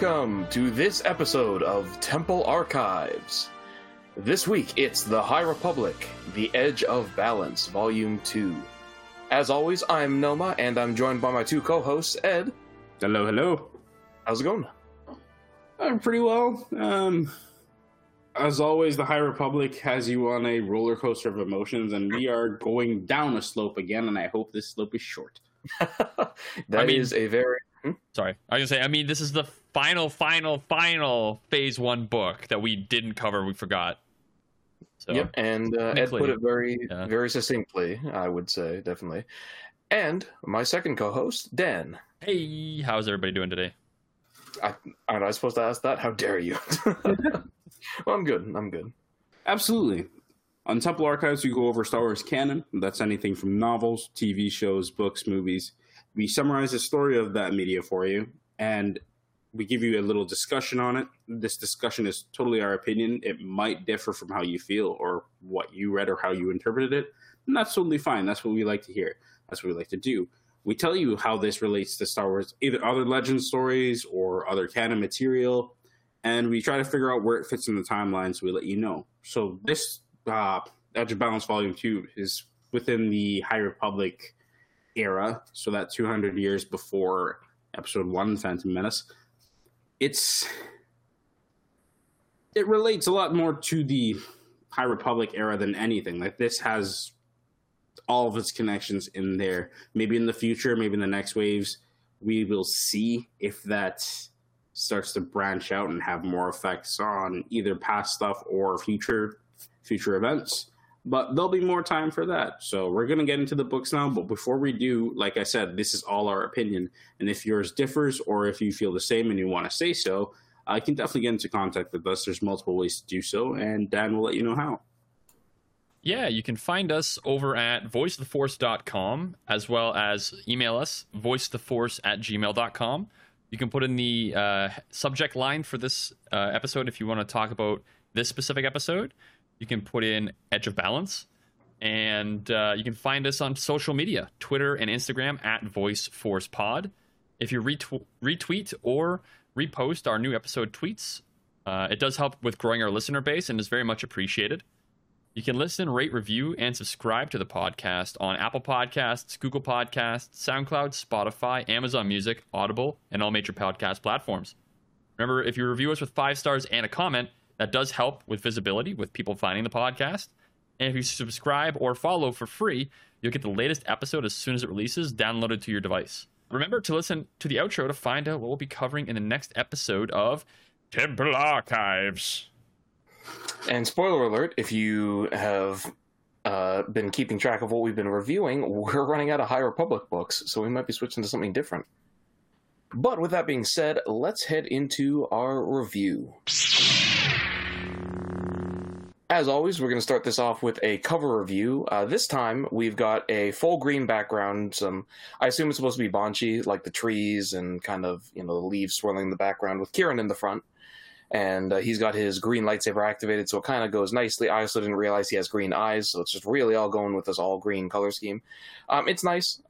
welcome to this episode of Temple Archives. This week it's The High Republic, The Edge of Balance, Volume 2. As always, I'm Noma, and I'm joined by my two co hosts, Ed. Hello, hello. How's it going? I'm pretty well. Um, as always, the High Republic has you on a roller coaster of emotions, and we are going down a slope again, and I hope this slope is short. that I mean- is a very. Hmm? Sorry, I was gonna say. I mean, this is the final, final, final Phase One book that we didn't cover. We forgot. So Yep, and uh, Ed put it very, Yeah. very succinctly, I would say, definitely. And my second co host, Dan. hey, how's everybody doing today? I, aren't I supposed to ask that? How dare you? well, I'm good. I'm good. Absolutely. On Temple Archives, we go over Star Wars canon. That's anything from novels, TV shows, books, movies. We summarize the story of that media for you, and we give you a little discussion on it. This discussion is totally our opinion. It might differ from how you feel or what you read or how you interpreted it. And that's totally fine. That's what we like to hear. That's what we like to do. We tell you how this relates to Star Wars, either other legend stories or other canon material, and we try to figure out where it fits in the timeline. So we let you know. So this uh, Edge of Balance Volume Two is within the High Republic era, so that 200 years before Episode One, Phantom Menace. It's it relates a lot more to the High Republic era than anything. Like this has all of its connections in there. Maybe in the future, maybe in the next waves, we will see if that starts to branch out and have more effects on either past stuff or future future events. But there'll be more time for that. So we're gonna get into the books now. But before we do, like I said, this is all our opinion. And if yours differs or if you feel the same and you want to say so, I can definitely get into contact with us. There's multiple ways to do so, and Dan will let you know how. Yeah, you can find us over at voiceoftheforce.com as well as email us voiceoftheforce at gmail.com. You can put in the uh, subject line for this uh, episode if you want to talk about this specific episode. You can put in Edge of Balance. And uh, you can find us on social media Twitter and Instagram at VoiceForcePod. If you retw- retweet or repost our new episode tweets, uh, it does help with growing our listener base and is very much appreciated. You can listen, rate, review, and subscribe to the podcast on Apple Podcasts, Google Podcasts, SoundCloud, Spotify, Amazon Music, Audible, and all major podcast platforms. Remember, if you review us with five stars and a comment, that does help with visibility with people finding the podcast. And if you subscribe or follow for free, you'll get the latest episode as soon as it releases, downloaded to your device. Remember to listen to the outro to find out what we'll be covering in the next episode of Temple Archives. And spoiler alert: if you have uh, been keeping track of what we've been reviewing, we're running out of High Republic books, so we might be switching to something different. But with that being said, let's head into our review. As always, we're going to start this off with a cover review. Uh, this time, we've got a full green background. Some, I assume it's supposed to be Banchii, like the trees and kind of you know the leaves swirling in the background, with Kieran in the front and uh, he's got his green lightsaber activated, so it kind of goes nicely. I also didn't realize he has green eyes, so it's just really all going with this all green color scheme. Um, it's nice.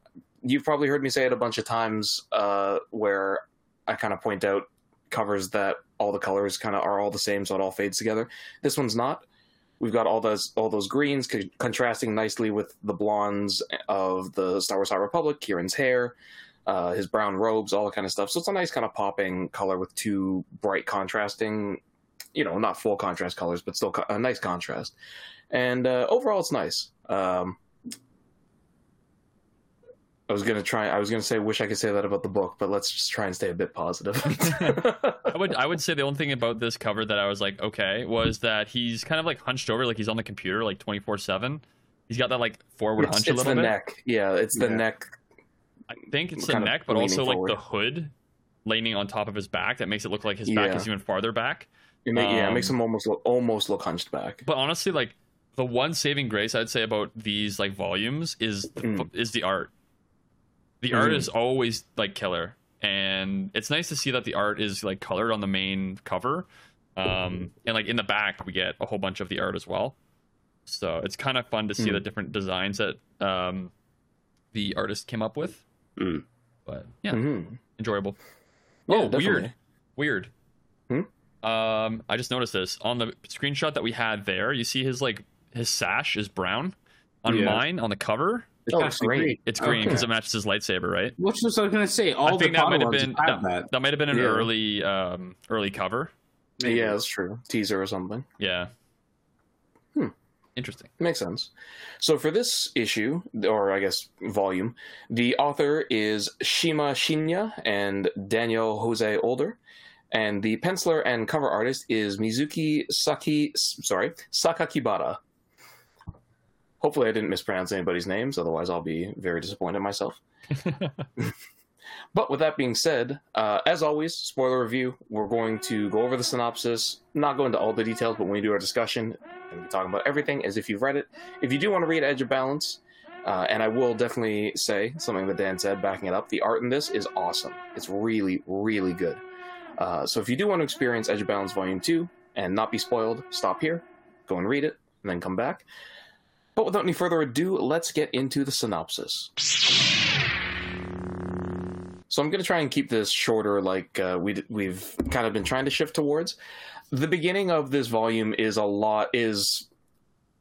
You've probably heard me say it a bunch of times, uh, where I kind of point out covers that all the colors kind of are all the same, so it all fades together. This one's not. We've got all those all those greens co- contrasting nicely with the blondes of the Star Wars High Republic, Kieran's hair, uh, his brown robes, all that kind of stuff. So it's a nice kind of popping color with two bright contrasting, you know, not full contrast colors, but still co- a nice contrast. And uh, overall, it's nice. Um, I was gonna try. I was gonna say, wish I could say that about the book, but let's just try and stay a bit positive. I would I would say the only thing about this cover that I was like okay was that he's kind of like hunched over like he's on the computer like 24/7. He's got that like forward it's hunch a it's the neck. Yeah, it's the Yeah. neck. I think it's the neck but leaning also like the hood leaning on top of his back that makes it look like his back Yeah. is even farther back. It ma- yeah, it Um, makes him almost look almost look hunched back. But honestly like the one saving grace I'd say about these like volumes is the, Mm. is the art. The art Mhm. is always like killer and it's nice to see that the art is like colored on the main cover. Um, and like in the back, we get a whole bunch of the art as well. So it's kind of fun to see Mm. the different designs that um, the artist came up with. Mm. But yeah, Mhm. enjoyable. Yeah, oh, definitely. weird. Weird. Hmm? Um, I just noticed this on the screenshot that we had there. You see his like his sash is brown. On Yeah. mine, on the cover, It's Oh, actually great. green. it's green Okay. because it matches his lightsaber, right? Which was I was gonna say. All I the think that might have been have that, that. that might have been an Yeah. early um early cover. Maybe. Yeah, that's true. Teaser or something. Yeah. Hmm. Interesting. Makes sense. So for this issue, or I guess volume, the author is Shima Shinya and Daniel Jose Older, and the penciler and cover artist is Mizuki Saki. Sorry, Sakakibara. Hopefully, I didn't mispronounce anybody's names. Otherwise, I'll be very disappointed in myself. But with that being said, uh, as always, spoiler review. We're going to go over the synopsis, not go into all the details, but when we do our discussion, and we talk about everything as if you've read it. If you do want to read Edge of Balance, uh, and I will definitely say something that Dan said, backing it up, the art in this is awesome. It's really, really good. Uh, so if you do want to experience Edge of Balance Volume 2 and not be spoiled, stop here, go and read it, and then come back. But without any further ado, let's get into the synopsis. So I'm going to try and keep this shorter, like uh, we we've kind of been trying to shift towards. The beginning of this volume is a lot is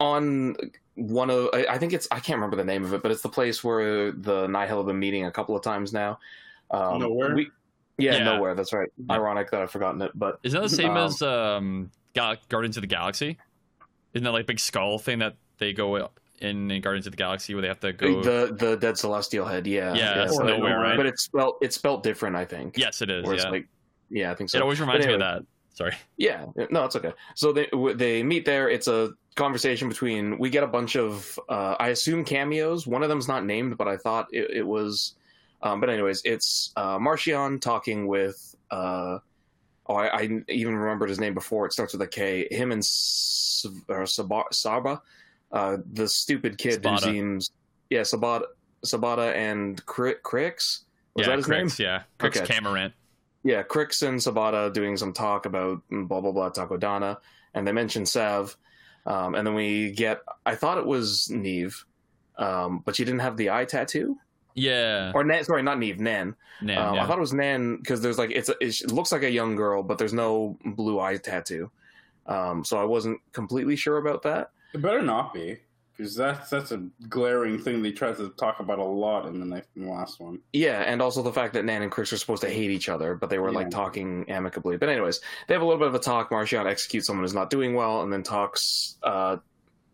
on one of I I think it's I can't remember the name of it, but it's the place where the Nihil have been meeting a couple of times now. Um, Nowhere? We, yeah, Yeah. nowhere. That's right. Ironic that I've forgotten it, but Isn't that the same Um, as um Gal- Guardians of the Galaxy? Isn't that like big skull thing that they go in, in Guardians of the Galaxy where they have to go? the the dead celestial head. Yeah, Yeah, nowhere, right? But it's spelled it's spelled different. I think. yes, it is. Yeah, like, yeah, I think so. it always reminds me of that. Sorry. Yeah, no, it's okay. So they they meet there. It's a conversation between. We get a bunch of, uh, I assume cameos. One of them's not named, but I thought it, it was. Um, but anyways, it's uh, Marchion talking with. Uh, oh, I, I even remembered his name before. It starts with a K. Him and S- Saba, uh, the stupid kid Sabata. who seems. Yeah, Sabata, Sabata and Cri- Krix. Was yeah, that his name? Yeah, Krix Okay. Yeah, Krix and Sabata doing some talk about blah blah blah Takodana, and they mention Sav, um, and then we get. I thought it was Neve, um, but she didn't have the eye tattoo, Yeah, or Nan. Sorry, not Neve, Nan. Nan, um, yeah. I thought it was Nan because there's like it's a, it looks like a young girl, but there's no blue eye tattoo. Um, so I wasn't completely sure about that. It better not be, because that's that's a glaring thing they tried to talk about a lot in the, next, in the last one. Yeah, and also the fact that Nan and Krix are supposed to hate each other, but they were like talking amicably. But anyways, they have a little bit of a talk. Marchion executes someone who's not doing well, and then talks uh,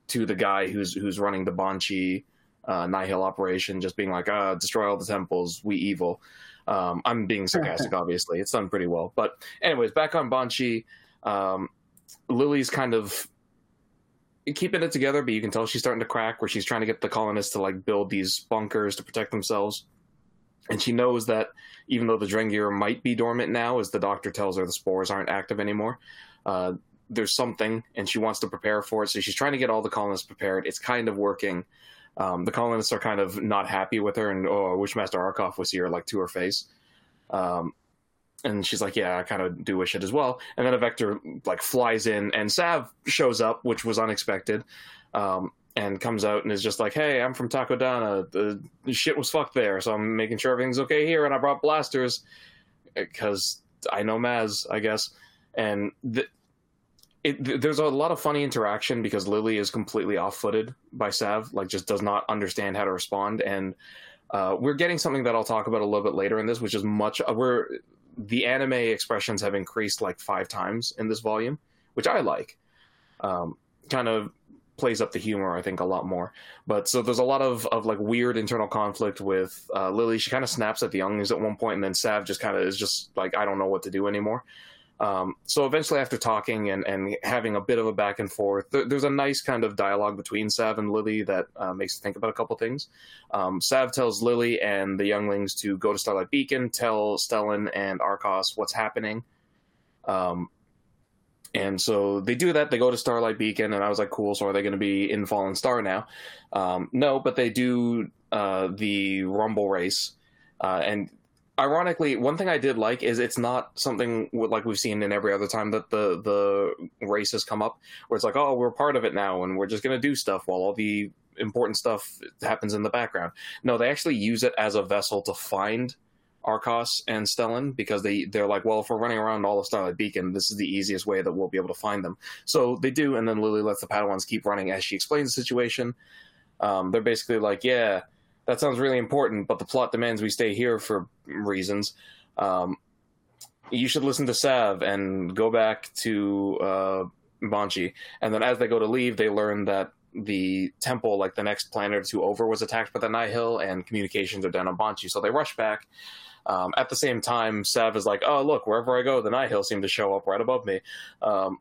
to the guy who's who's running the Banchii uh, Nihil operation, just being like, "Ah, destroy all the temples, we evil." Um, I'm being sarcastic, obviously. It's done pretty well, but anyways, back on Banchii, um, Lily's kind of keeping it together, but you can tell she's starting to crack. Where she's trying to get the colonists to like build these bunkers to protect themselves and she knows that even though the Drengir might be dormant now, as the doctor tells her the spores aren't active anymore, uh, there's something, and she wants to prepare for it. So she's trying to get all the colonists prepared. It's kind of working. Um, the colonists are kind of not happy with her, and oh, I wish Master Arkoff was here, like to her face. Um, and she's like, "Yeah, I kind of do wish it as well." And then a vector like flies in, and Sav shows up, which was unexpected. Um, and comes out and is just like, "Hey, I'm from Takodana. The, shit was fucked there, so I'm making sure everything's okay here, and I brought blasters because I know Maz, I guess." And it, th- there's a lot of funny interaction because Lily is completely off-footed by Sav, like just does not understand how to respond, and uh, we're getting something that I'll talk about a little bit later in this, which is much. Uh, we're the anime expressions have increased like five times in this volume, which I like. Um, kind of plays up the humor, I think, a lot more. But so there's a lot of, of like weird internal conflict with uh, Lily. She kind of snaps at the younglings at one point, and then Sav just kind of is just like, I don't know what to do anymore. Um, so eventually, after talking and, and having a bit of a back and forth, there, there's a nice kind of dialogue between Sav and Lily that uh, makes you think about a couple things. Um, Sav tells Lily and the younglings to go to Starlight Beacon, tell Stellan and Arcos what's happening. Um, and so they do that. They go to Starlight Beacon, and I was like, cool. So are they going to be in Fallen Star now? Um, no, but they do uh, the Rumble race. Uh, and ironically, one thing I did like is it's not something like we've seen in every other time that the the race has come up, where it's like, oh, we're part of it now, and we're just going to do stuff while all the important stuff happens in the background. No, they actually use it as a vessel to find Arcos and Stellan because they they're like, well, if we're running around all of Starlight Beacon, this is the easiest way that we'll be able to find them. So they do, and then Lily lets the Padawans keep running as she explains the situation. Um, they're basically like, yeah, that sounds really important, but the plot demands we stay here for reasons. Um, you should listen to Sav and go back to uh, Banchii. And then as they go to leave, they learn that the temple, like the next planet or two over, was attacked by the Nihil, and communications are down on Banchii. So they rush back. Um, at the same time, Sav is like, "Oh, look, wherever I go, the Nihil seem to show up right above me." Um,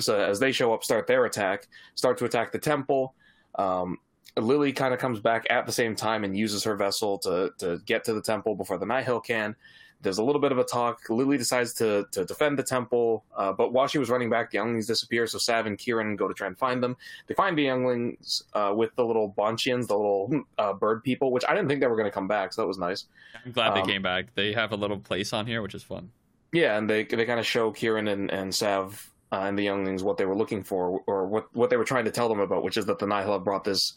so as they show up, start their attack, start to attack the temple. Um, Lily kind of comes back at the same time and uses her vessel to to get to the temple before the Nihil can. There's a little bit of a talk. Lily decides to to defend the temple, uh, but while she was running back, the younglings disappear. So Sav and Kieran go to try and find them. They find the younglings uh, with the little Bonchians, the little uh, bird people, which I didn't think they were going to come back. So that was nice. I'm glad Um, they came back. They have a little place on here, which is fun. Yeah, and they they kind of show Kieran and, and Sav uh, and the younglings what they were looking for, or what what they were trying to tell them about, which is that the Nihil have brought this.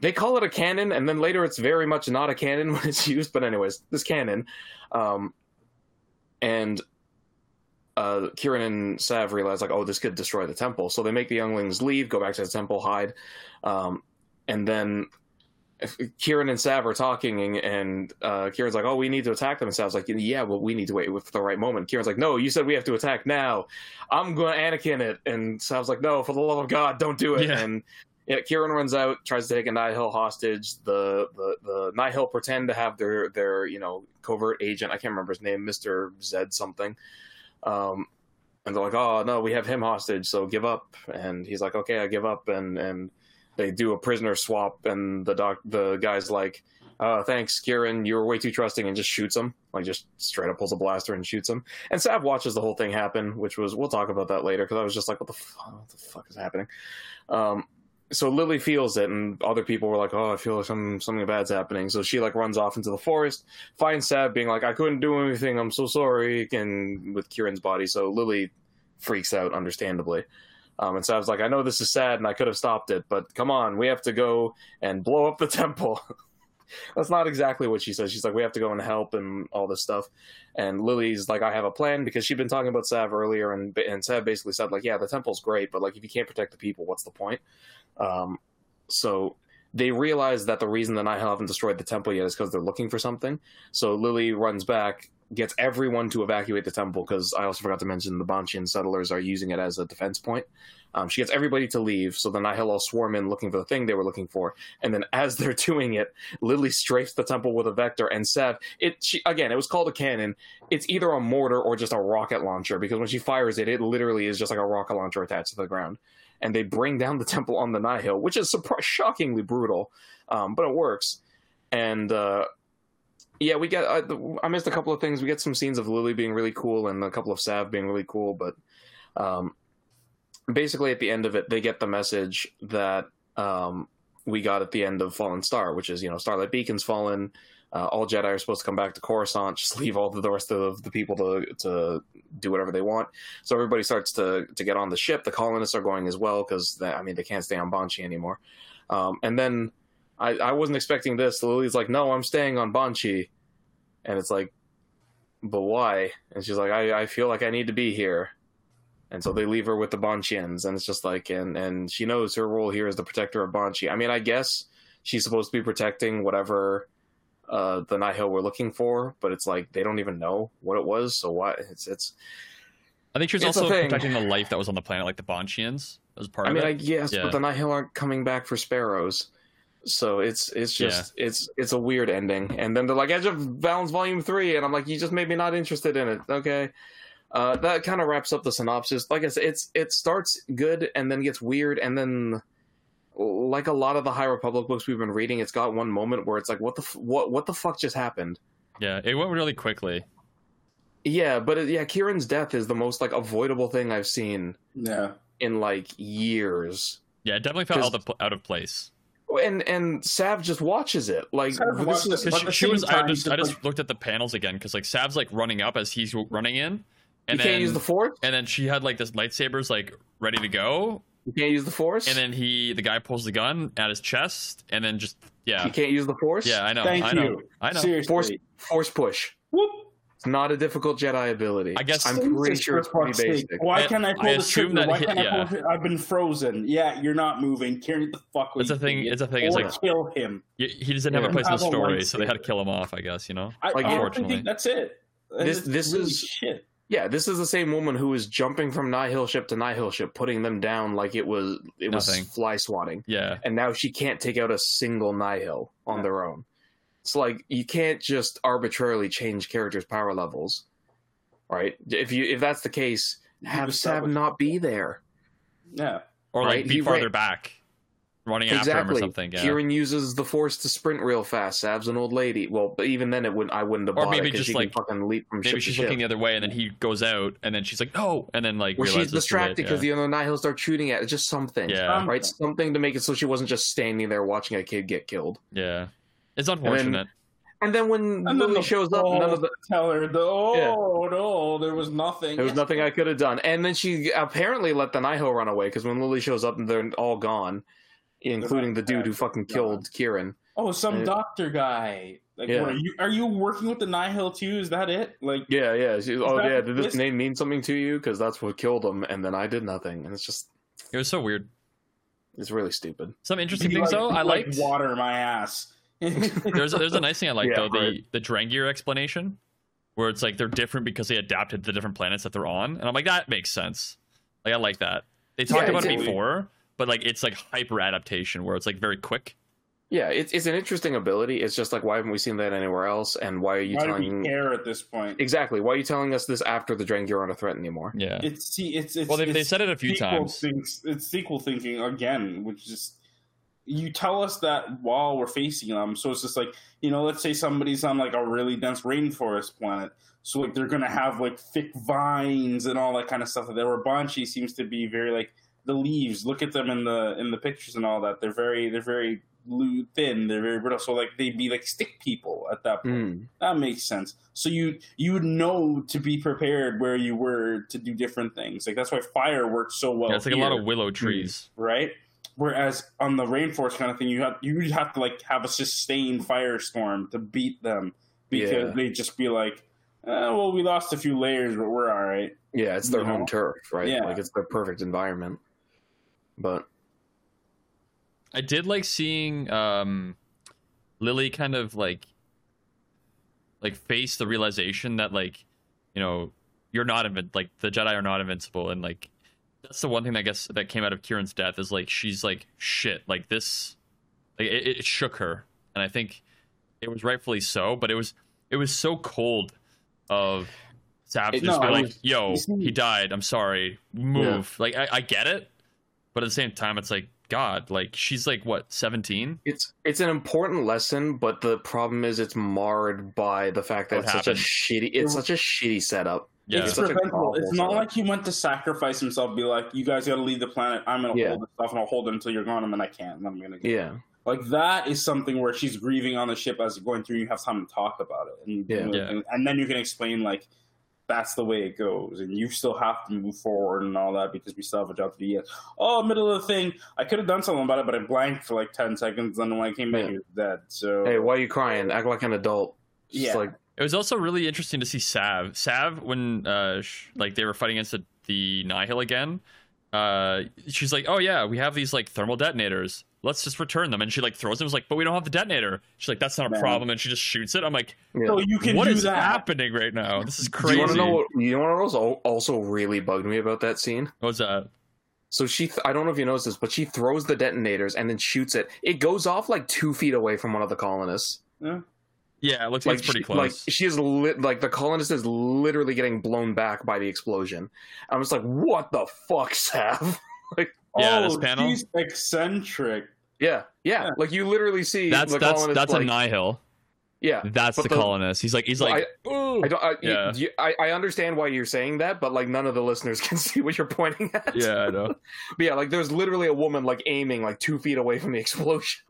They call it a cannon, and then later it's very much not a cannon when it's used. But anyways, this cannon, um, and uh, Kieran and Sav realize like, oh, this could destroy the temple, so they make the younglings leave, go back to the temple, hide, um, and then Kieran and Sav are talking, and, and uh, Kieran's like, "Oh, we need to attack them." And Sav's like, "Yeah, well, we need to wait for the right moment." Kieran's like, "No, you said we have to attack now. I'm going to Anakin it." And Sav's like, "No, for the love of God, don't do it." Yeah. And yeah, Kieran runs out, tries to take a Nihil hostage. The the the Nihil pretend to have their their you know covert agent. I can't remember his name, Mister Zed something. Um, and they're like, "Oh no, we have him hostage, so give up." And he's like, "Okay, I give up." And and they do a prisoner swap, and the doc the guy's like, uh, "Thanks, Kieran, you were way too trusting," and just shoots him, like just straight up pulls a blaster and shoots him. And Sav watches the whole thing happen, which was we'll talk about that later because I was just like, "What the fuck? What the fuck is happening?" Um, so Lily feels it, and other people were like, "Oh, I feel like some something bad's happening." So she like runs off into the forest, finds Sav, being like, "I couldn't do anything. I'm so sorry," and with Kieran's body. So Lily freaks out, understandably. Um, and Sav's like, "I know this is sad, and I could have stopped it, but come on, we have to go and blow up the temple." That's not exactly what she says. She's like, "We have to go and help and all this stuff." And Lily's like, "I have a plan," because she'd been talking about Sav earlier, and and Sav basically said like, "Yeah, the temple's great, but like if you can't protect the people, what's the point?" Um, so they realize that the reason the Nihil haven't destroyed the temple yet is because they're looking for something. So Lily runs back, gets everyone to evacuate the temple because I also forgot to mention the Banchian settlers are using it as a defense point. Um, she gets everybody to leave, so the Nihil all swarm in looking for the thing they were looking for. And then as they're doing it, Lily strafes the temple with a vector and Sav. It she, again, it was called a cannon. It's either a mortar or just a rocket launcher because when she fires it, it literally is just like a rocket launcher attached to the ground. And they bring down the temple on the Nihil, which is surpri- shockingly brutal, um, but it works. And uh, yeah, we get. Uh, I missed a couple of things. We get some scenes of Lily being really cool and a couple of Sav being really cool, but um, basically at the end of it, they get the message that um, we got at the end of Fallen Star, which is you know Starlight Beacon's fallen. Uh, all Jedi are supposed to come back to Coruscant. Just leave all the, rest of the people to to do whatever they want. So everybody starts to to get on the ship. The colonists are going as well because I mean they can't stay on Banchii anymore. Um, and then I, I wasn't expecting this. Lily's like, "No, I'm staying on Banchii," and it's like, "But why?" And she's like, "I I feel like I need to be here." And so they leave her with the Banshians, and it's just like, and and she knows her role here is the protector of Banchii. I mean, I guess she's supposed to be protecting whatever uh, the Nihil were looking for, but it's like they don't even know what it was. So why? It's it's. I think she was It's also protecting the life that was on the planet, like the Bonchians, as part I of mean, it. I guess, Yeah. but the Nihil aren't coming back for sparrows. So it's it's just it's it's a weird ending, and then they're like Edge of Balance Volume Three, and I'm like, you just made me not interested in it. Okay, uh, that kind of wraps up the synopsis. Like I said, it's it starts good and then gets weird, and then like a lot of the High Republic books we've been reading, it's got one moment where it's like, what the f- what what the fuck just happened? yeah, it went really quickly. Yeah, but it, yeah, Kieran's death is the most like avoidable thing I've seen Yeah. in like years. Yeah, it definitely felt 'Cause- out of, out of place. And and Sav just watches it like Sav this is- it. She, she was, I time, just, I just just like- looked at the panels again because like Sav's like running up as he's running in, you and can't use the force. and then she had like this lightsabers like ready to go, You can't use the force. and then he the guy pulls the gun at his chest, and then just yeah, you can't use the force. yeah, I know, Thank I know, you. I know. Seriously. Force force push. Whoop. It's not a difficult Jedi ability. I guess- I'm pretty sure it's pretty fuck's sake. basic. Why I- can't I pull I the assume trigger? that Why hit- can't I pull yeah. the trigger? I've been frozen. Yeah, you're not moving. Carry the fuck away. It's a thing- idiot. it's a thing, it's like- kill him. Y- He doesn't have a place in the story, so they had to kill him off. I guess you know. I, Like, I unfortunately. think that's it. This- It's this really is- shit. Yeah, this is the same woman who was jumping from Nihil ship to Nihil ship, putting them down like it was it was fly swatting, Yeah, and now she can't take out a single Nihil on Yeah. their own. It's like you can't just arbitrarily change characters' power levels, right? If you if that's the case, have just Sav not be there. Yeah. or like Right, be he farther ran- back, running after him or Exactly. something. Yeah. Kieran uses the Force to sprint real fast. Sav's an old lady. Well, but even then, it wouldn't. I wouldn't have Or maybe it 'cause just, like, fucking leap from Maybe ship she's to looking ship. the other way, and then he goes out, and then she's like, "No!" And then like Where she's realizes it's too late, distracted because yeah. the other Nihil start shooting at it. Just something. Yeah. Right? Something to make it so she wasn't just standing there watching a kid get killed. Yeah, it's unfortunate. And then when And then Lily the shows up, none of the, tell her, the, oh no, there was nothing. there was nothing I could have done. And then she apparently let the Nihil run away because when Lily shows up, they're all gone, including the dude who fucking killed Kieran. Oh, some Yeah. doctor guy. Like, Yeah. what, are you are you working with the Nihil too? Is that it? Like, Yeah, yeah. She, oh, yeah. Did this this- name mean something to you? Because that's what killed him, and then I did nothing. And it's just, It was so weird. it's really stupid. Some interesting be things like- though. be I like liked. water my ass. There's a, there's a nice thing I like Yeah, though the right. the Drengir explanation, where it's like they're different because they adapted to the different planets that they're on, and I'm like that makes sense. Like I like that. They talked Yeah, about it before, but like it's like hyper adaptation where it's like very quick. Yeah, it's it's an interesting ability. It's just like why haven't we seen that anywhere else? And why are you Why telling we care at this point? exactly? Why are you telling us this after the Drengir aren't a threat anymore? Yeah. It's see, it's it's well, they, they said it a few sequel times. Thinks, it's sequel thinking again, which is you tell us that while we're facing them. So it's just like you know, let's say somebody's on like a really dense rainforest planet. So like they're gonna have like thick vines and all that kind of stuff. There were Banchii seems to be very like the leaves. Look at them in the in the pictures and all that. They're very they're very thin. They're very brittle. So like they'd be like stick people at that point. Mm. That makes sense. So you you would know to be prepared where you were to do different things. Like that's why fire works so well. yeah, it's like a lot of willow trees. right. Whereas on the rainforest kind of thing, you have you have to like have a sustained firestorm to beat them because Yeah. they'd just be like, eh, "Well, we lost a few layers, but we're all right." Yeah, it's their You know? home turf, right? Yeah. Like it's their perfect environment. But I did like seeing um, Lily kind of like like face the realization that like you know you're not invin- like the Jedi are not invincible and like that's the one thing that I guess that came out of Kieran's death is like she's like shit. Like this like it, it shook her. And I think it was rightfully so but it was it was so cold of Sav to It- just no, be like was- yo see- he died. I'm sorry. Move. Like I, I get it but at the same time it's like God like she's like what 17 it's it's an important lesson, but the problem is it's marred by the fact that What it's such a shitty it's such a shitty setup. Yeah It's It's preventable. It's not setup. like he went to sacrifice himself. Be like, "You guys got to leave the planet. I'm gonna Yeah. hold this stuff, and I'll hold it until you're gone, and then I can't. And I'm gonna go." Yeah. Like that is something where she's grieving on the ship as you're going through. You have time to talk about it, and Yeah. do Yeah. and, and then you can explain like that's the way it goes, and you still have to move forward and all that because we still have a job to do. Yet, oh, middle of the thing, I could have done something about it, but I blanked for like ten seconds, and when I came back, Yeah. he was dead. So Hey, why are you crying? Act like an adult. It's Yeah. like It was also really interesting to see Sav. Sav, when uh, sh- like they were fighting against the, the Nihil again, uh, she's like, "Oh yeah, we have these like thermal detonators. Let's just return them." And she like throws them. Was like, "But we don't have the detonator." She's like, "That's not a Man. problem." And she just shoots it. I'm like, yeah. so you can "What do is that. happening right now? This is Do crazy." you want to know what you know what else also really bugged me about that scene? What was that? So she, th- I don't know if you noticed this, but she throws the detonators and then shoots it. It goes off like two feet away from one of the colonists. Yeah. Yeah, it looks like, Like it's pretty she, close. like she is lit. Like the colonist is literally getting blown back by the explosion. I'm just like, what the fuck, Sav? Yeah, oh, this panel? she's eccentric. yeah, yeah, Yeah. Like you literally see that's the that's colonist. that's like, a Nihil. yeah. That's the, the- colonist. He's like he's Well, like, "Ooh." I don't. I, Yeah. you, I, I understand why you're saying that, but like none of the listeners can see what you're pointing at. yeah, I know. But yeah, like there's literally a woman like aiming like two feet away from the explosion.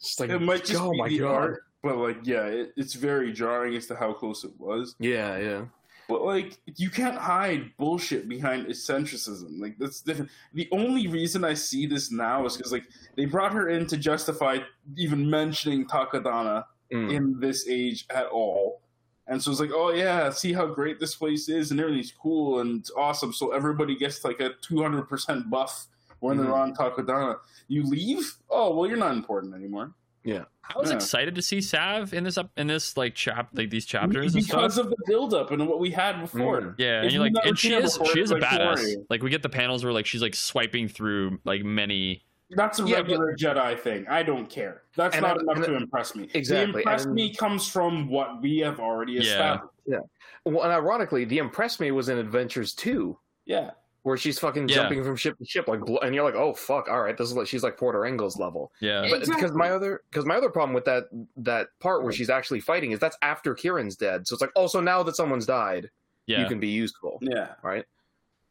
Just like, It might just oh be my the god. art, but like, yeah, it, it's very jarring as to how close it was. Yeah, yeah. But like, you can't hide bullshit behind eccentricism. Like that's different. The only reason I see this now is because like they brought her in to justify even mentioning Takodana Mm. in this age at all, And so it's like, oh yeah, see how great this place is, and everything's cool and it's awesome. So everybody gets like a two hundred percent buff when they're Mhm. on Takodana. You leave? Oh well, you're not important anymore. I was Yeah. excited to see Sav in this up in this like chap like these chapters because of the build up and what we had before. Mm. Yeah, If and you're like, and she is before, she is a it's like, who are badass. you? Like we get the panels where like she's like swiping through like many. That's a Yeah, regular Jedi thing. I don't care. That's And not I- enough and to impress me. Exactly, The impress and- me comes from what we have already established. Yeah. established. Well, and ironically, the impress me was in Adventures 2, Yeah. Where she's fucking Yeah. jumping from ship to ship, like, and you're like, oh fuck, all right, this is like she's like Porter Engels level. Yeah, But because Exactly. my other because my other problem with that that part where she's actually fighting is that's after Kieran's dead, so it's like, oh, so now that someone's died, yeah. you can be useful, Yeah. right?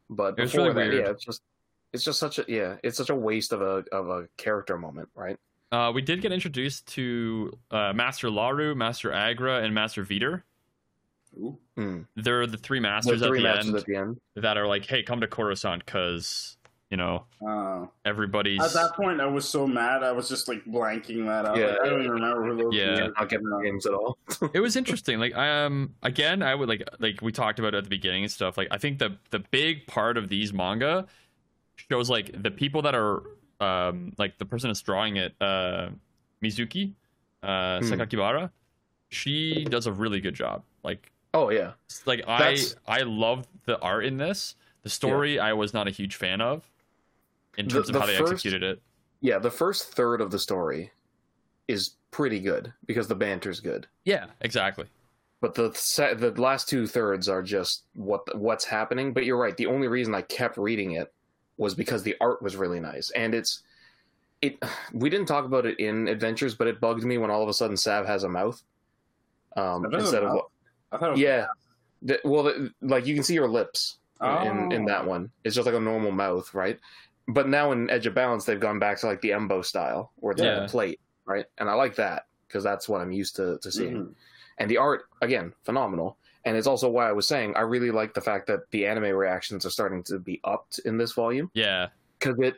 But It before really that, weird. yeah, it's just it's just such a yeah, it's such a waste of a of a character moment, right? Uh, we did get introduced to uh, Master Laru, Master Agra, and Master Veter. Ooh. Mm. They're the three The masters three at the matches end at the end. that are like, "Hey, come to Coruscant because you know Uh, everybody's." at that point, I was so mad. I was just like blanking that out. Yeah. Like, I don't even remember who those Yeah. people Not getting the games at all. it was interesting. Like, um, again, I would like like we talked about at the beginning and stuff. Like, I think the the big part of these manga shows like the people that are um like the person that's drawing it, uh, Mizuki, uh, Hmm. Sakakibara. She does a really good job. Like, Oh yeah, like I That's- I love the art in this. The story I was not a huge fan of in terms the of how they first- executed it. yeah. The first third of the story is pretty good because the banter's good. Yeah, exactly. but the se- the last two thirds are just what what's happening. But you're right. The only reason I kept reading it was because the art was really nice, and it's it. We didn't talk about it in Adventures, but it bugged me when all of a sudden Sav has a mouth um, Sav a instead of mouth? I thought it was yeah. The- well, the, like you can see your lips in in Oh. that one. It's just like a normal mouth, right? But now in Edge of Balance, they've gone back to like the Embo style, where it's like a plate, right? And I like that because that's what I'm used to to seeing Mhm. and the art again phenomenal and it's also why i was saying i really like the fact that the anime reactions are starting to be upped in this volume Yeah, because it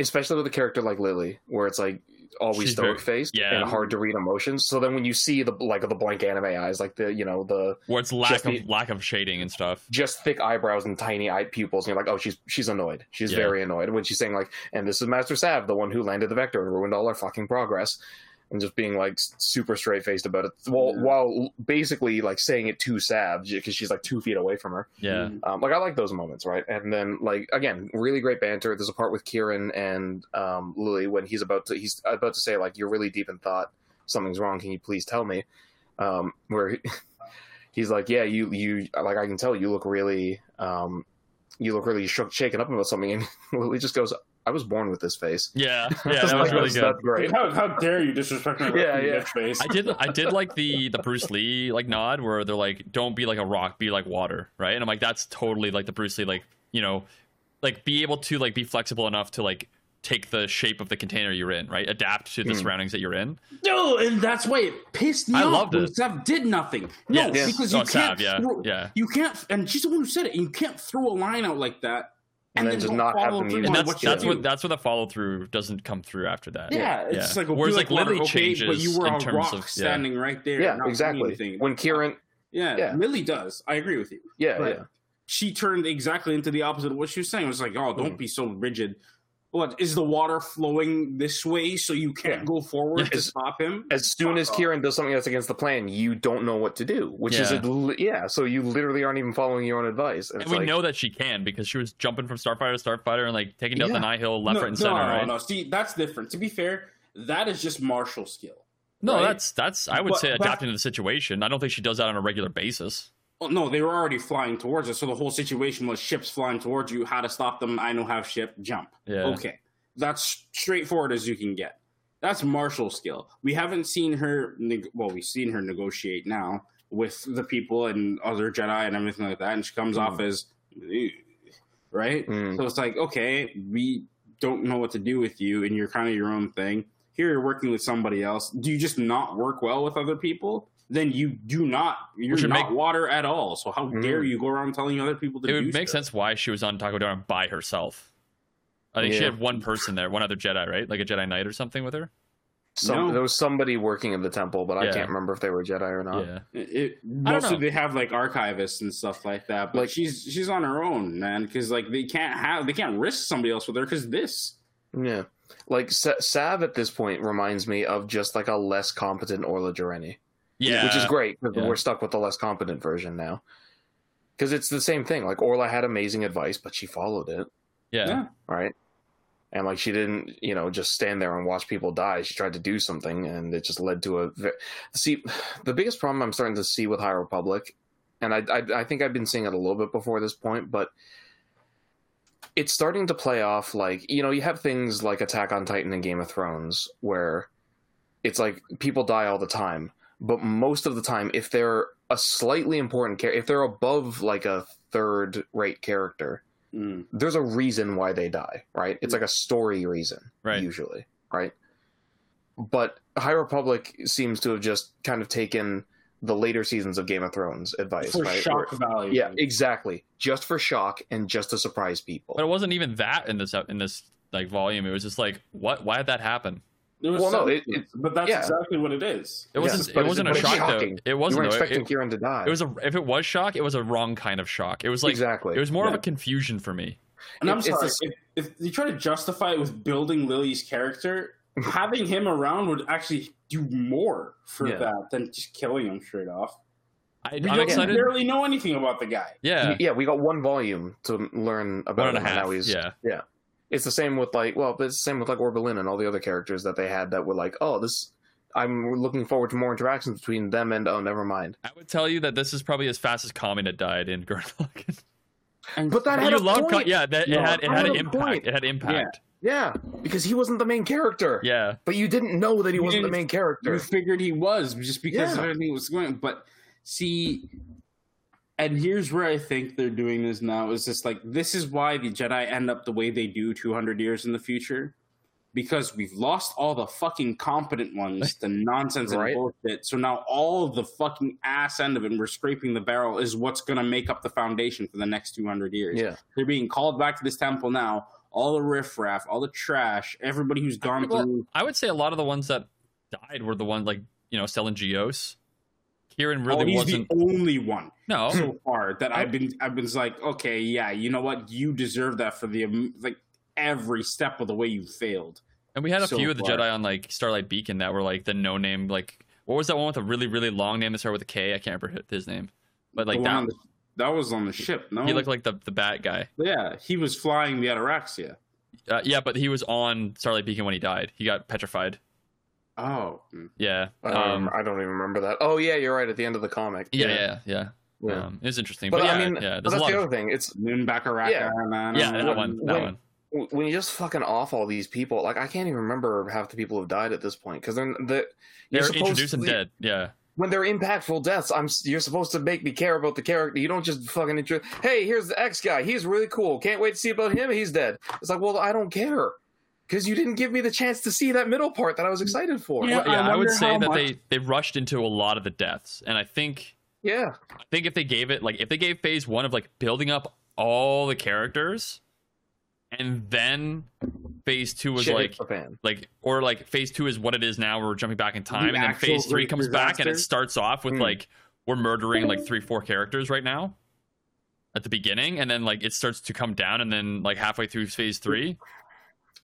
especially with a character like lily where it's like always stoic faced yeah. and hard to read emotions so then when you see the like the blank anime eyes like the you know the where it's lack Just of lack of shading and stuff. just thick eyebrows and tiny eye pupils and you're like oh she's she's annoyed she's Yeah. very annoyed when she's saying like and this is master sav the one who landed the vector and ruined all our fucking progress and just being like super straight faced about it while Yeah. while basically like saying it to sav because she's like two feet away from her. Yeah, Mhm. um, like i like those moments right? And then like again really great banter. There's a part with kieran and um, lily when he's about to he's about to say like you're really deep in thought. Something's wrong. Can you please tell me? Um, where he- he's like yeah you you like i can tell you look really um, you look really shook, shaken up about something. And lily just goes i was born with this face yeah, yeah. That was really good. great How, how dare you disrespect my Yeah, yeah. face? I did I did like the the Bruce Lee like nod where they're like, "Don't be like a rock, be like water," right? And I'm like, that's totally like the Bruce Lee like you know, like be able to like be flexible enough to like take the shape of the container you're in, right? Adapt to the Hmm. surroundings that you're in. No, and that's why it pissed me I off. loved it. Sav did nothing. No, Yes. because you Oh, can't. Sav, yeah, throw, yeah. You can't, and she's the one who said it. You can't throw a line out like that And then just don't not have follow them use And that's that's what that's where the follow through doesn't come through after that. Yeah, yeah. it's Yeah. like a Whereas, like like, Lily okay, changes but you were in terms rock of- yeah. standing right there. yeah not doing exactly anything. when kieran yeah, yeah. Lily does. I agree with you. yeah But yeah she turned exactly into the opposite of what she was saying. It was like, oh, don't Mhm. be so rigid. What is the water flowing this way so you can't Yeah. go forward to stop him? as soon as Kieran does something that's against the plan, you don't know what to do, which is Yeah. a, yeah. So you literally aren't even following your own advice. And, And we like, know that she can because she was jumping from Starfighter to Starfighter and like taking down Yeah. the Nihil left, no, right, and center, no, no, right? no. See, that's different. To be fair, that is just martial skill. No, right? that's that's I would But- say but- adapting to the situation. I don't think she does that on a regular basis. Oh, no, they were already flying towards us, so the whole situation was ships flying towards you. How to stop them? I know how ship jump. Yeah. Okay, that's straightforward as you can get. That's martial skill. We haven't seen her. Neg- well, we've seen her negotiate now with the people and other Jedi and everything like that, and she comes off as, right? Mm. So it's like, okay, we don't know what to do with you, and you're kind of your own thing. Here, you're working with somebody else. Do you just not work well with other people? Then you do not. You're should not make- water at all. So how Mm. dare you go around telling other people to It do would make stuff? sense why she was on Takodana by herself. I think she had one person there, one other Jedi, right? Like a Jedi Knight or something with her. Some No. there was somebody working in the temple, but I can't remember if they were Jedi or not. yeah. It, it- I don't mostly know. they have like archivists and stuff like that, but Like- she's she's on her own, man, because like they can't have they can't risk somebody else with her because this. Yeah. Like Sa- Sav at this point reminds me of just like a less competent Orla Jareni, Yeah. which is great because yeah. we're stuck with the less competent version now. Because it's the same thing. Like Orla had amazing advice, but she followed it, Yeah. Yeah. right? And like she didn't, you know, just stand there and watch people die. She tried to do something, and it just led to a. ve- See, the biggest problem I'm starting to see with High Republic, and I, I, I think I've been seeing it a little bit before this point, but it's starting to play off like you know you have things like Attack on Titan and Game of Thrones where it's like people die all the time, but most of the time, if they're a slightly important character, if they're above like a third rate character, Mm. there's a reason why they die, right? It's like a story reason, Right. Usually, right? But High Republic seems to have just kind of taken the later seasons of Game of Thrones advice, For right? shock Where- value. yeah, exactly. Just for shock and just to surprise people. But it wasn't even that in this in this like volume. It was just like, what? Why did that happen? There was Well, no, it- it- but that's yeah. exactly what it is. It wasn't. but it wasn't a but it's shock shocking. though. It wasn't. weren't though. expecting It, Kieran to die. it was a. If it was shock, it was a wrong kind of shock. It was like exactly. it was more of a confusion for me. And I'm sorry, the- if, if you try to justify it with building Lily's character, having him around would actually do more for Yeah. that than just killing him straight off. I, We I'm don't excited. barely know anything about the guy. Yeah, yeah, we got one volume to learn about one and a him, and now he's yeah, Yeah, it's the same with like well it's the same with like Orbalin and all the other characters that they had that were like oh this I'm looking forward to more interactions between them and oh never mind I would tell you that this is probably as fast as Kamina died in Gurren Lagann. But that But had you a love, Ka- point. yeah, that, it No, had it had had an impact. point. It had impact. yeah because he wasn't the main character Yeah, but you didn't know that he You wasn't the main character You figured he was just because of Yeah. everything was going. But see, and here's where I think they're doing this now is just like this is why the Jedi end up the way they do 200 years in the future. Because we've lost all the fucking competent ones, the nonsense and Right. bullshit. So now all the fucking ass end of it, and we're scraping the barrel, is what's going to make up the foundation for the next 200 years. yeah They're being called back to this temple now. All the riffraff, all the trash, everybody who's gone Well, through. I would say a lot of the ones that died were the ones like you know Stellan Gios. Kieran really oh, he's wasn't. the only one. No, so far that I've been I've been like, okay, yeah, you know what, you deserve that for the um, like every step of the way you failed. and we had a so few of the far. Jedi on like Starlight Beacon that were like the no name. Like what was that one with a really really long name that started with a K? I can't remember his name, but like that. the- that was on the ship. No, He looked like the the bat guy. yeah, he was flying the Ataraxia. Uh, yeah, but he was on Starlight Beacon when he died. He got petrified. Oh, Yeah. I don't, Um, I don't even remember that oh yeah you're right at the end of the comic yeah, yeah, yeah. Yeah. Um, it was interesting, but, but, yeah, I mean yeah. but There's a that's lot. the Of, other thing it's Moon Bakaraka, Yeah. man. yeah, that when- one. That when- one. when you just fucking off all these people like I can't even remember half the people who've died at this point because they're the They're you're supposed introduced and to- dead. Yeah. when they're impactful deaths, I'm you're supposed to make me care about the character. You don't just fucking intro. Hey, here's the X guy. He's really cool. Can't wait to see about him. He's dead. It's like, well, I don't care because you didn't give me the chance to see that middle part that I was excited for. Yeah. Well, yeah, I I, would say that much- they they rushed into a lot of the deaths, and I think Yeah, I think if they gave it like if they gave phase one of like building up all the characters, and then phase two was Shit like hits the fan. like or like phase two is what it is now. We're jumping back in time, and then phase three great comes back and it starts off with Hmm. like we're murdering like three four characters right now at the beginning, and then like it starts to come down, and then like halfway through phase three,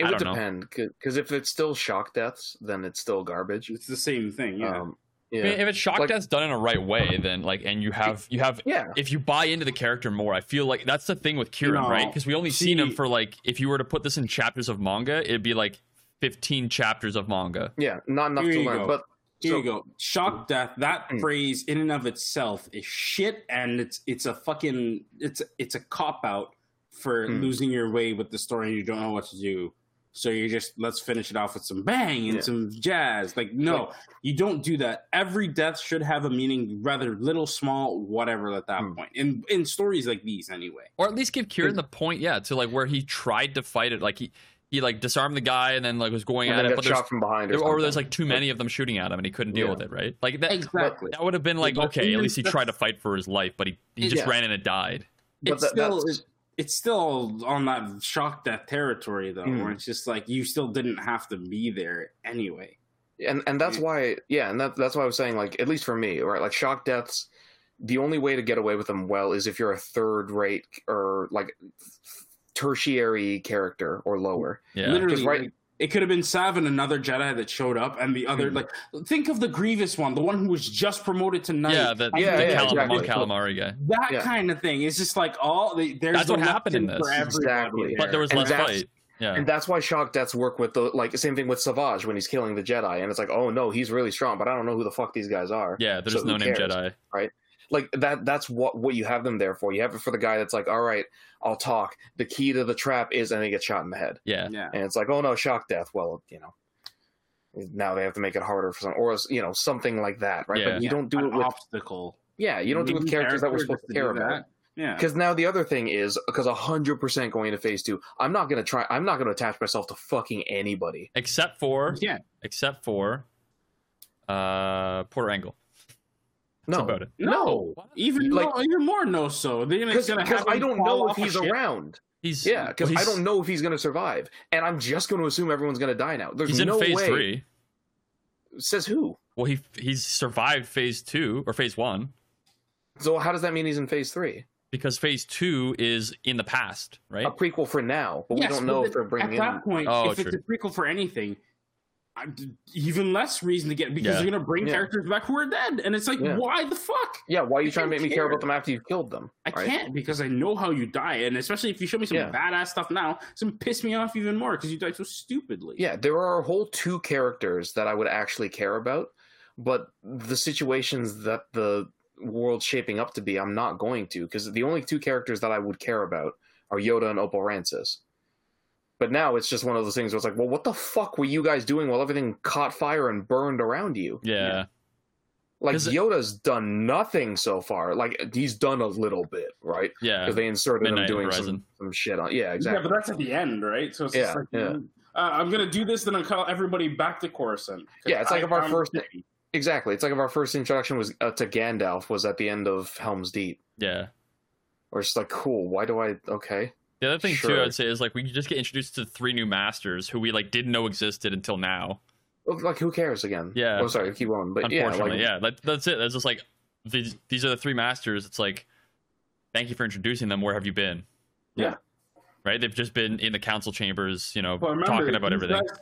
It I would depend because if it's still shock deaths, then it's still garbage. It's the same thing. Yeah. Um, I mean, if it's shock Like- death's done in a right way, then like and you have you have yeah. if you buy into the character more, I feel like that's the thing with Kieran, No, right? Because we only seen him for like if you were to put this in chapters of manga, it'd be like fifteen chapters of manga. Yeah, not enough Here to learn. go. But Here so- you go. Shock death. That Hmm. phrase in and of itself is shit, and it's it's a fucking it's it's a cop out for Hmm. losing your way with the story and you don't know what to do. So you just let's finish it off with some bang and Yeah. some jazz. Like no, Like- you don't do that. Every death should have a meaning, rather little, small, whatever. At that Hmm. point, in in stories like these, anyway. Or at least give Kieran the point, yeah, to like where he tried to fight it, like he he like disarmed the guy and then like was going and at it, got but there's shot from behind, or, there, or there's like too many of them shooting at him and he couldn't deal Yeah. with it, right? Like that Exactly. that would have been like okay, at least he tried to fight for his life, but he he just Yeah. ran in and died. But it's that- still that's- it's, it's still on that shock death territory though, Hmm. where it's just like you still didn't have to be there anyway. and and that's why yeah and that, that's why i was saying like at least for me right like shock deaths the only way to get away with them well is if you're a third rate or like tertiary character or lower Yeah. Literally, right- like, it could have been Sav and another Jedi that showed up, and the other Hmm. like think of the Grievous one, the one who was just promoted to knight. Yeah, the, Yeah, the yeah, Calam- exactly. Calamari guy. that Yeah. kind of thing. It's just like all the, there's That's what happened in lesson for this. Exactly. But there was And less that's- fight. Yeah. and that's why shock deaths work with the like same thing with savage when he's killing the jedi and it's like oh no he's really strong but i don't know who the fuck these guys are Yeah, there's So no name cares? Jedi. Like that that's what what you have them there for you have it for the guy that's like all right i'll talk the key to the trap is and they get shot in the head Yeah. Yeah. and it's like oh no shock death well you know now they have to make it harder for some or you know something like that right Yeah. but you Yeah, don't do an it with obstacle. yeah you don't do it with Main characters that we're character supposed to care about that. Yeah. because now the other thing is because 100% going into phase two i'm not going to try i'm not going to attach myself to fucking anybody Except for Yeah. except for uh Porter Engle. That's no about it. No, What? even Like- more, even more no. So they're gonna, because have I don't know if off a he's ship. around. He's Yeah, because well, I don't know if he's going to survive, and I'm just going to assume everyone's going to die now. There's He's in no phase way. three. Says who? Well, he he's survived phase two or phase one So how does that mean he's in phase three? because phase two is in the past, right? A prequel for now, but Yes, we don't know but if they're At that in. point, Oh, if it's a prequel for anything, I- even less reason to get because Yeah. they're gonna bring Yeah. characters back who are dead, and it's like, Yeah. why the fuck? Yeah, why are you I trying to don't make me care care. about them after you've killed them? I right? can't because I know how you die, and especially if you show me some Yeah. badass stuff now, it's gonna piss me off even more because you died so stupidly. Yeah, there are a whole two characters that I would actually care about, but the situations that the world's shaping up to be, I'm not going to because the only two characters that I would care about are Yoda and Opal Rancis. But now it's just one of those things where it's like, well, what the fuck were you guys doing while everything caught fire and burned around you? yeah. Like Is it- Yoda's done nothing so far. Like he's done a little bit, right? Yeah. Because they inserted him doing some, Horizon. some shit on. Yeah, exactly. Yeah, but that's at the end, right? So it's Yeah, like, yeah. uh, I'm gonna do this, then I'll call everybody back to Coruscant. Yeah, it's like I if our first- the. Exactly. It's like if our first introduction was uh, to Gandalf was at the end of Helm's Deep. Yeah. Or it's like, cool. Why do I? Okay. The other thing too, I'd say is like we just get introduced to three new masters who we like didn't know existed until now. Like, who cares again? Yeah. Oh, sorry. Keep going. But yeah, Unfortunately, like, yeah, that, that's it. That's just like these. These are the three masters. It's like, thank you for introducing them. Where have you been? Yeah. Right. They've just been in the council chambers, you know, But remember, talking about everything. Guys,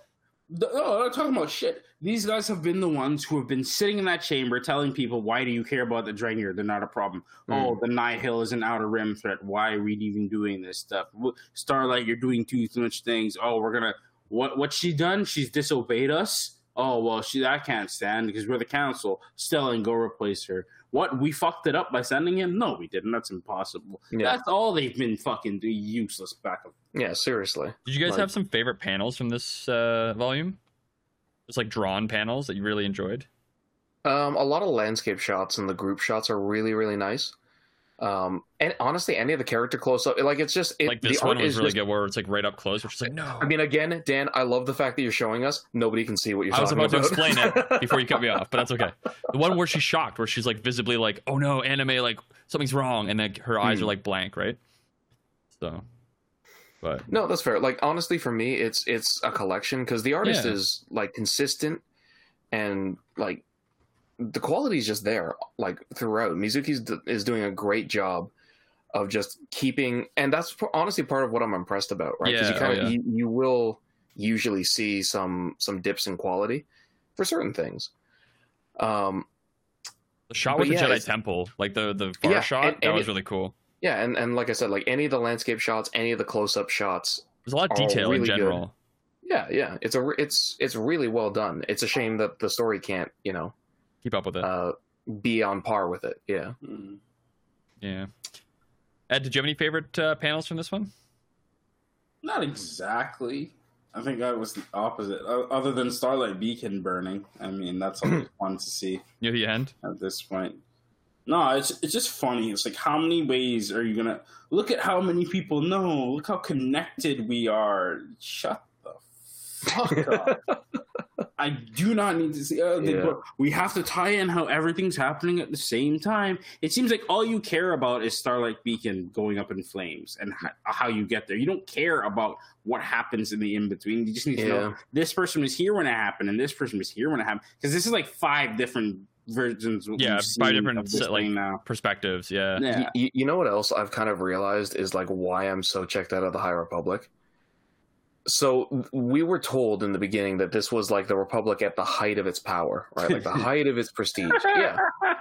the, oh, I'm talking about shit. These guys have been the ones who have been sitting in that chamber telling people, why do you care about the Drengir? They're not a problem. Mm. Oh, the Nihil is an outer rim threat. Why are we even doing this stuff? Starlight, you're doing too much things. Oh, we're gonna what what's she done? She's disobeyed us. Oh well, she I can't stand because we're the council. Stellan, go replace her. What we fucked it up by sending him? No, we didn't. That's impossible. Yeah. That's all they've been fucking doing. Useless back of yeah, seriously. Did you guys like- have some favorite panels from this uh, volume? Just like drawn panels that you really enjoyed. Um, a lot of landscape shots and the group shots are really, really nice. Um, and honestly, any of the character close up, like it's just it, like this the one was is really just- good, where it's like right up close, which is like no. I mean, again, Dan, I love the fact that you're showing us. Nobody can see what you're I was talking about to explain it before you cut me off, but that's okay. The one where she's shocked, where she's like visibly like, "Oh no, anime, like something's wrong," and then her eyes Hmm. are like blank, right? So, but No, that's fair. Like honestly, for me, it's it's a collection because the artist Yeah. is like consistent and like the quality is just there like throughout. Mizuki's d- is doing a great job of just keeping, and that's honestly part of what I'm impressed about, right? Because Yeah, you kind oh, of yeah. you, you will usually see some some dips in quality for certain things. Um, the shot with yeah, the Jedi Temple, like the the far Yeah, shot, and- that and was it- really cool. yeah, and and like I said, like any of the landscape shots, any of the close up shots, There's a lot of detail in really good. general. yeah, yeah, it's a it's it's really well done. It's a shame that the story can't, you know, Keep up with it. uh, be on par with it. Yeah. Mm. yeah. Ed, did you have any favorite uh, panels from this one? Not exactly. I think I was the opposite. O- Other than Starlight Beacon burning, I mean that's always fun to see Near the end. at this point. No, it's it's just funny. It's like how many ways are you gonna look at how many people know? Look how connected we are. Shut the fuck up. I do not need to see. Uh, Yeah. we have to tie in how everything's happening at the same time. It seems like all you care about is Starlight Beacon going up in flames and how, how you get there. You don't care about what happens in the in between. You just need to know this person was here when it happened and this person was here when it happened. Because this is like five different versions. Yeah, five different of this like- now. Perspectives, yeah. Yeah. Y- you know what else I've kind of realized is like why I'm so checked out of the High Republic. So we were told in the beginning that this was like the Republic at the height of its power, right? Like the height of its prestige. Yeah.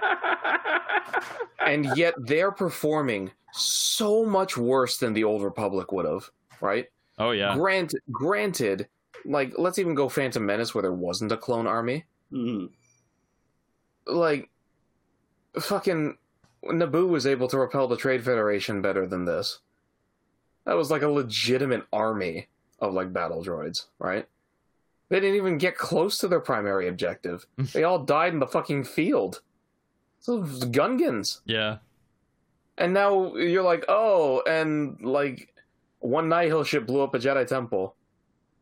And yet they're performing so much worse than the old Republic would have, right? Oh yeah. Grant granted, like let's even go Phantom Menace where there wasn't a clone army. Mhm. Like fucking Naboo was able to repel the Trade Federation better than this. That was like a legitimate army of like battle droids, right? They didn't even get close to their primary objective. they all died in the fucking field. So Gungans. Yeah. And now you're like, oh, and like one Nihil ship blew up a Jedi temple.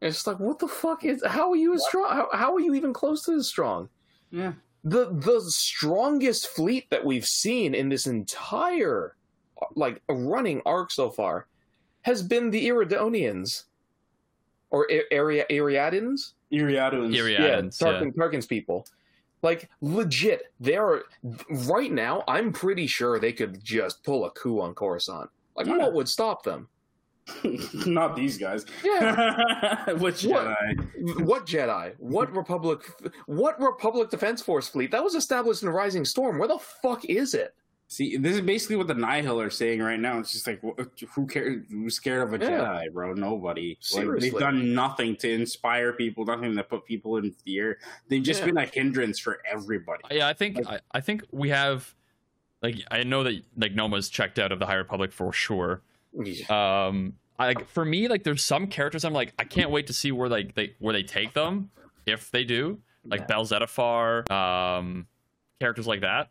It's just like, what the fuck is? How are you as strong? How, how are you even close to as strong? Yeah. The the strongest fleet that we've seen in this entire like running arc so far has been the Iridonians or area Ari- Ariadans. Iriadans. Iriadans, yeah, yeah. Tarkin's people. Like legit, they are right now. I'm pretty sure they could just pull a coup on Coruscant. Like, Yeah. what would stop them? Not these guys. Yeah. Which What? Jedi? what Jedi? What Republic? What Republic Defense Force fleet that was established in Rising Storm? Where the fuck is it? See, this is basically what the Nihil are saying right now. It's just like, who cares? Who's scared of a Yeah. Jedi, bro? Nobody. Like, Seriously. they've done nothing to inspire people, nothing to put people in fear. They've just Yeah. been a hindrance for everybody. Yeah, I think Like- I, I think we have like I know that like Noma's checked out of the High Republic for sure. Um I like for me like there's some characters I'm like I can't wait to see where like they where they take them if they do. Like Yeah. Bel Zettifar, um characters like that.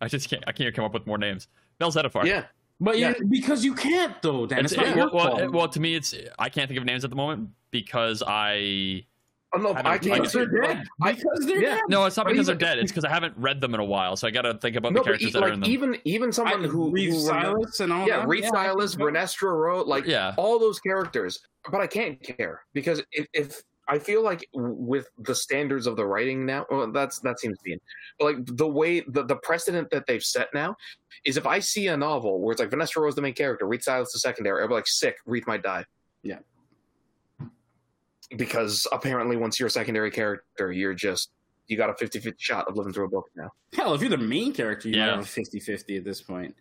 I just can't I can't come up with more names. Bel Zettifar. Yeah, But Yeah. you because you can't, though, Dan. It's, It's, not well, your well, fault. it- well, to me, it's I can't think of names at the moment because I oh, no, I don't- I, I- can't. because they're dead. I- Because they're yeah. dead. no, it's not because they're dead. It's because I haven't read them in a while, so I got to think about no, the characters e- that like are in them. even even someone I, who, Reath who remember- Silas and all yeah, that. Reath Silas, Vernestra Rwoh, like yeah, all those characters. But I can't care because if, if I feel like with the standards of the writing now, well, that's that seems mean. But like the way the, the precedent that they've set now is if I see a novel where it's like Vanessa Rose the main character, Reath Silas the secondary, I'll be like sick. Reath might die. Yeah. Because apparently, once you're a secondary character, you're just you got a 50-50 shot of living through a book now. Hell, if you're the main character, you Yeah. might have a 50 50 at this point.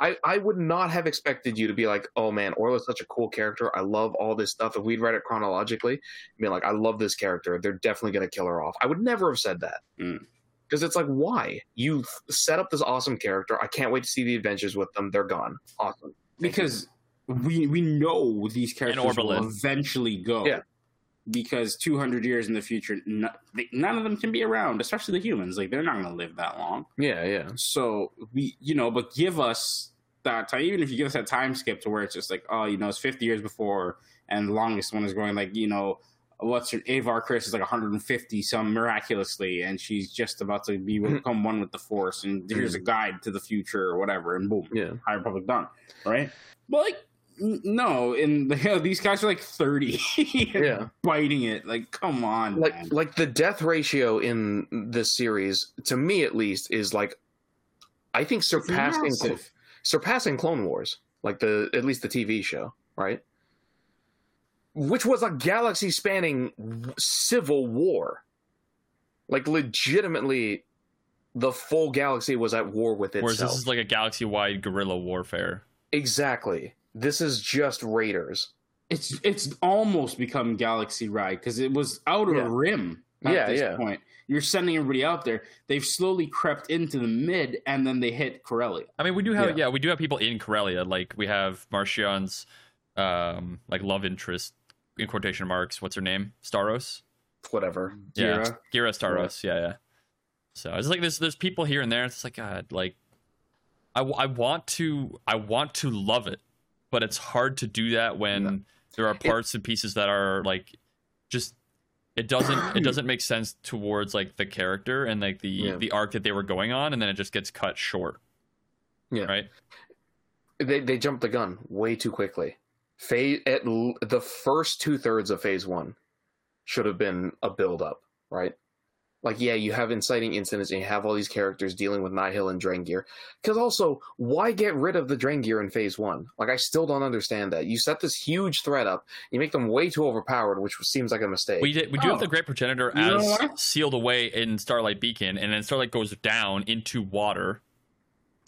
I, I would not have expected you to be like, oh man, Orla's such a cool character. I love all this stuff. If we'd read it chronologically, be like, I love this character. They're definitely going to kill her off. I would never have said that. Mm. Because it's like, why? You set up this awesome character. I can't wait to see the adventures with them. They're gone. Awesome. because we we know these characters will Orbalin. eventually go. Yeah. Because 200 years in the future, no, they, none of them can be around, especially the humans. Like they're not going to live that long. Yeah, yeah. So we, you know, but give us that time. Even if you give us that time skip to where it's just like, oh, you know, it's 50 years before, and the longest one is going like, you know, what's her Avar Kriss is like 150 some miraculously, and she's just about to be become one with the Force, and here's a mm. guide to the future or whatever, and boom, Yeah. High Republic done, right? But like, no, and these guys are like 30, Yeah. biting it. Like, come on, Like man. like the death ratio in this series, to me at least, is like I think surpassing massive. surpassing Clone Wars, like the at least the TV show, right? Which was a galaxy spanning civil war. Like legitimately the full galaxy was at war with itself. whereas this is like a galaxy-wide guerrilla warfare. exactly. This is just raiders. It's it's almost become Galaxy Ride because it was Outer Yeah. Rim at Yeah, this yeah. point. You're sending everybody out there. They've slowly crept into the mid, and then they hit Corellia. I mean, we do have Yeah. yeah, we do have people in Corellia. Like we have Marchion's um like love interest in quotation marks. What's her name? Starros. Whatever. Yeah, Ghirra. Ghirra Starros. Yeah, yeah. So it's like there's there's people here and there. It's like God, like I, w- I want to I want to love it, but it's hard to do that when No. there are parts and pieces that are like just it doesn't it doesn't make sense towards like the character and like the Yeah. the arc that they were going on, and then it just gets cut short. Yeah. Right. they they jumped the gun way too quickly. Phase at l- the first two thirds of phase one should have been a build up, right? Like, yeah, you have inciting incidents and you have all these characters dealing with Nihil and Drengir. Because also, why get rid of the Drengir in phase one? Like, I still don't understand that. You set this huge threat up, you make them way too overpowered, which seems like a mistake. We did, we do have Oh. the Great Progenitor as sealed away in Starlight Beacon, and then Starlight goes down into water.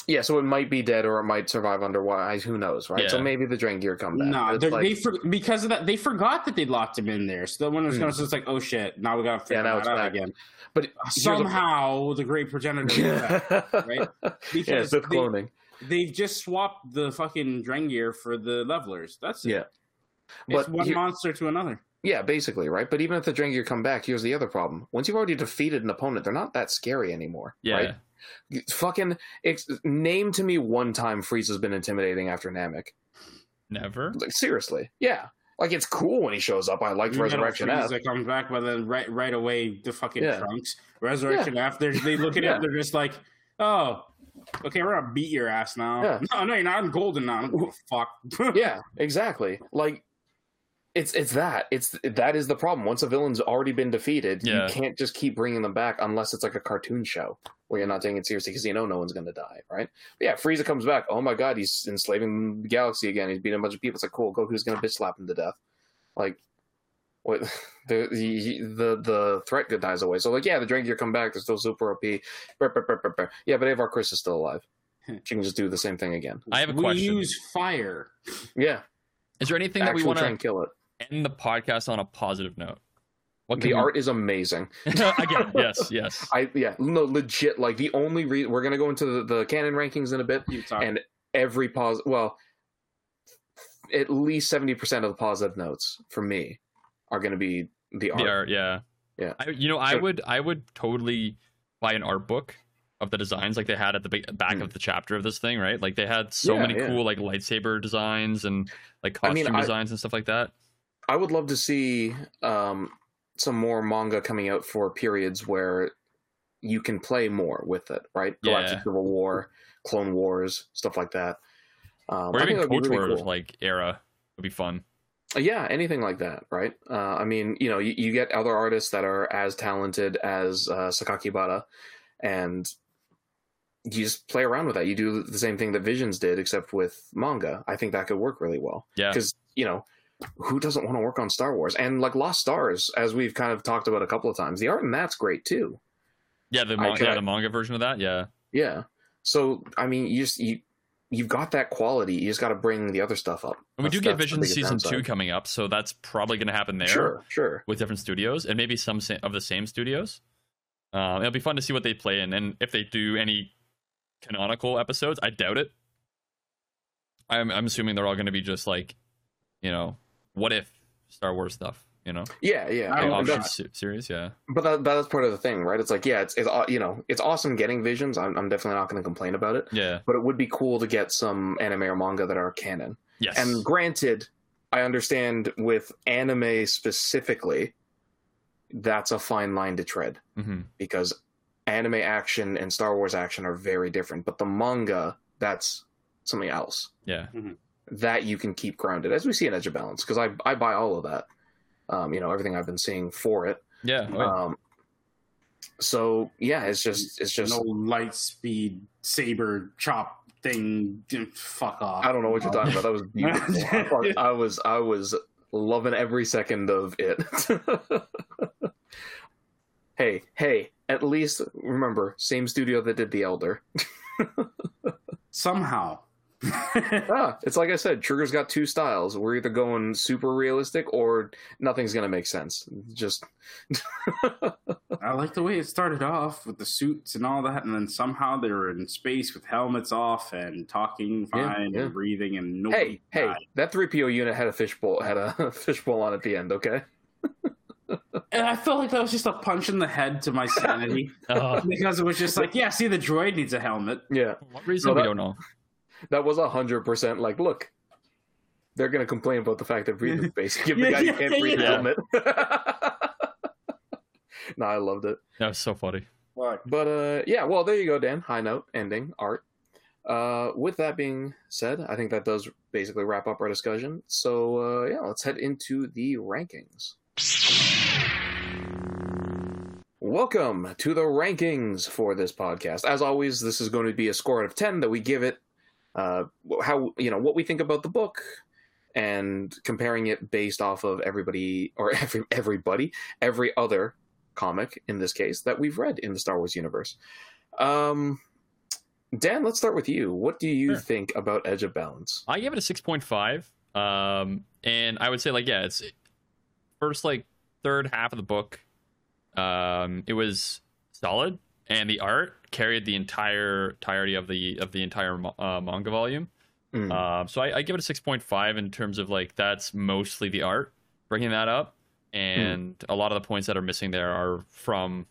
Yeah, so it might be dead or it might survive underwater. Who knows, right? So maybe the Drengir come back. No, they're like- they for, because of that they forgot that they locked him in there. So then when it was hmm. going, so it's like, oh shit, now we got to figure Yeah, now that it's out back. again. but uh, here's the- Somehow the Great Progenitor back. right? Because Sith they- cloning. they've just swapped the fucking Drengir for the levelers. That's it. Yeah. It's But one here- monster to another. Yeah, basically, right? But even if the Drengir come back, here's the other problem. Once you've already defeated an opponent, they're not that scary anymore. Yeah. Right? Fucking ex- name to me one time Frieza's been intimidating after Namek. Never. Like seriously. Yeah. Like it's cool when he shows up. I liked You Resurrection freeze F. that comes back, but then right right away the fucking Yeah. trunks. Resurrection after they look at Yeah. it, they're just like, oh, okay, we're gonna beat your ass now. Yeah. No, no, you're not. I'm golden now. I don't give a fuck. yeah, exactly. Like it's it's that. It's that is the problem. Once a villain's already been defeated, Yeah. you can't just keep bringing them back unless it's like a cartoon show where you're not taking it seriously because you know no one's going to die, right? But yeah, Frieza comes back. Oh my god, he's enslaving the galaxy again. He's beating a bunch of people. It's like cool. Goku's going to bitch slap him to death. Like what? The, the the the threat dies away. So like yeah, the Drengir come back. They're still super OP. Brr, brr, brr, brr, brr. Yeah, but Avar Kriss is still alive. Hmm. She can just do the same thing again. I have a we question. use fire. Yeah, Is there anything that we actually want try to and kill it. End the podcast on a positive note? What The can we- art is amazing. again? Yes, yes. I yeah, no, legit. Like the only reason we're gonna go into the, the canon rankings in a bit, and every pos well, at least seventy percent of the positive notes for me are gonna be the art. The art, yeah, Yeah. I, you know, I So- would, I would totally buy an art book of the designs like they had at the back Mm. of the chapter of this thing, right? Like they had so Yeah, many yeah. cool like lightsaber designs and like I costume mean, I- designs and stuff like that. I would love to see um, some more manga coming out for periods where you can play more with it, right? Galactic Yeah. Civil War, Clone Wars, stuff like that. Um, Or even KOTOR really cool. like era would be fun. Yeah, anything like that, right? Uh, I mean, you know, you, you get other artists that are as talented as uh, Sakakibara, and you just play around with that. You do the same thing that Visions did, except with manga. I think that could work really well. Yeah. Because, you know, who doesn't want to work on Star Wars? And like Lost Stars, as we've kind of talked about a couple of times, the art in that's great too. Yeah, the I manga, could- yeah, the manga version of that. Yeah, Yeah. So, I mean, you just, you, you've got that quality. You just got to bring the other stuff up. and we do get Vision season two coming up, so that's probably going to happen there Sure, sure. with different studios and maybe some sa- of the same studios. Um, it'll be fun to see what they play in, and if they do any canonical episodes. I doubt it. I'm I'm assuming they're all going to be just like, you know, what if Star Wars stuff. You know, Yeah, yeah. I and don't option series. Yeah, But that, that's part of the thing, right? It's like, yeah, it's, it's you know, it's awesome getting visions. I'm, I'm definitely not going to complain about it. yeah, But it would be cool to get some anime or manga that are canon. yes. And granted, I understand with anime specifically, that's a fine line to tread hmm because anime action and Star Wars action are very different. But the manga, that's something else yeah, that you can keep grounded, as we see in Edge of Balance. Because I I buy all of that. Um, you know, everything I've been seeing for it. yeah. yeah. Um, so yeah, it's just it's just no light speed saber chop thing. Dude, Fuck off. I don't know what you're talking about. That was beautiful. I, thought- I was I was loving every second of it. hey, hey, at least remember, same studio that did The Elder. Somehow. Ah, it's like I said, Trigger's got two styles. We're either going super realistic or nothing's gonna make sense. Just I like the way it started off with the suits and all that, and then somehow they were in space with helmets off and talking fine yeah. and breathing and nobody hey, hey, died. that three PO unit had a fishbowl had a fishbowl on at the end. Okay, And I felt like that was just a punch in the head to my sanity Oh, because it was just like, yeah, see, the droid needs a helmet. yeah, for what reason No, we don't know. That was a hundred percent. Like, look, they're gonna complain about the fact that breathing space. Give the Yeah, guy who yeah, can't breathe a yeah. helmet. no, I loved it. That was so funny. Fuck. But uh, yeah, well, there you go, Dan. High note, ending, art. Uh, with that being said, I think that does basically wrap up our discussion. So uh, yeah, let's head into the rankings. Welcome to the rankings for this podcast. As always, this is going to be a score out of ten that we give it. Uh, how you know what we think about the book, and comparing it based off of everybody or every everybody every other comic in this case that we've read in the Star Wars universe. Um, Dan, let's start with you. What do you Sure. think about Edge of Balance? I gave it a six point five. Um, and I would say like yeah, it's first like third half of the book. Um, it was solid, and the art carried the entire entirety of the of the entire uh, manga volume. Mm. Um, so I, I give it a six point five in terms of like that's mostly the art bringing that up, and a lot of the points that are missing there are from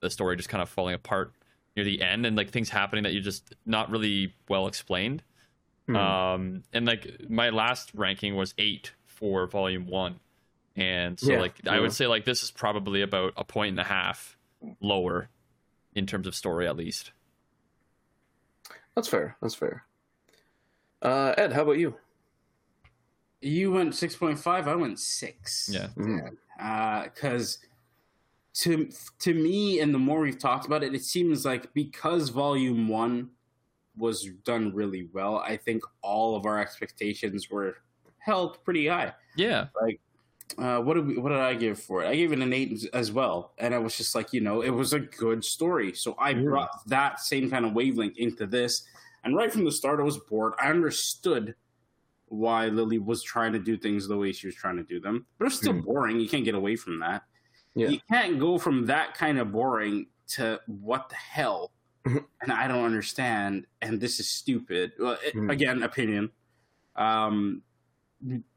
the story just kind of falling apart near the end, and like things happening that you just not really well explained. Hmm. Um, and like my last ranking was eight for volume one, and so Yeah, like I would say like this is probably about a point and a half lower in terms of story at least. That's fair. That's fair. Uh, Ed, how about you? You went six point five. I went six. Yeah. Because to to me, and the more we've talked about it, it seems like because Volume One was done really well, I think all of our expectations were held pretty high. Yeah, Uh, what did we, what did I give for it? I gave it an eight as- well, and I was just like, you know, it was a good story. So I Mm. brought that same kind of wavelength into this, and right from the start, I was bored. I understood why Lily was trying to do things the way she was trying to do them, but it's still Mm. boring. You can't get away from that. Yeah. You can't go from that kind of boring to what the hell, and I don't understand, and this is stupid. Well, it- Mm. again, opinion. Um,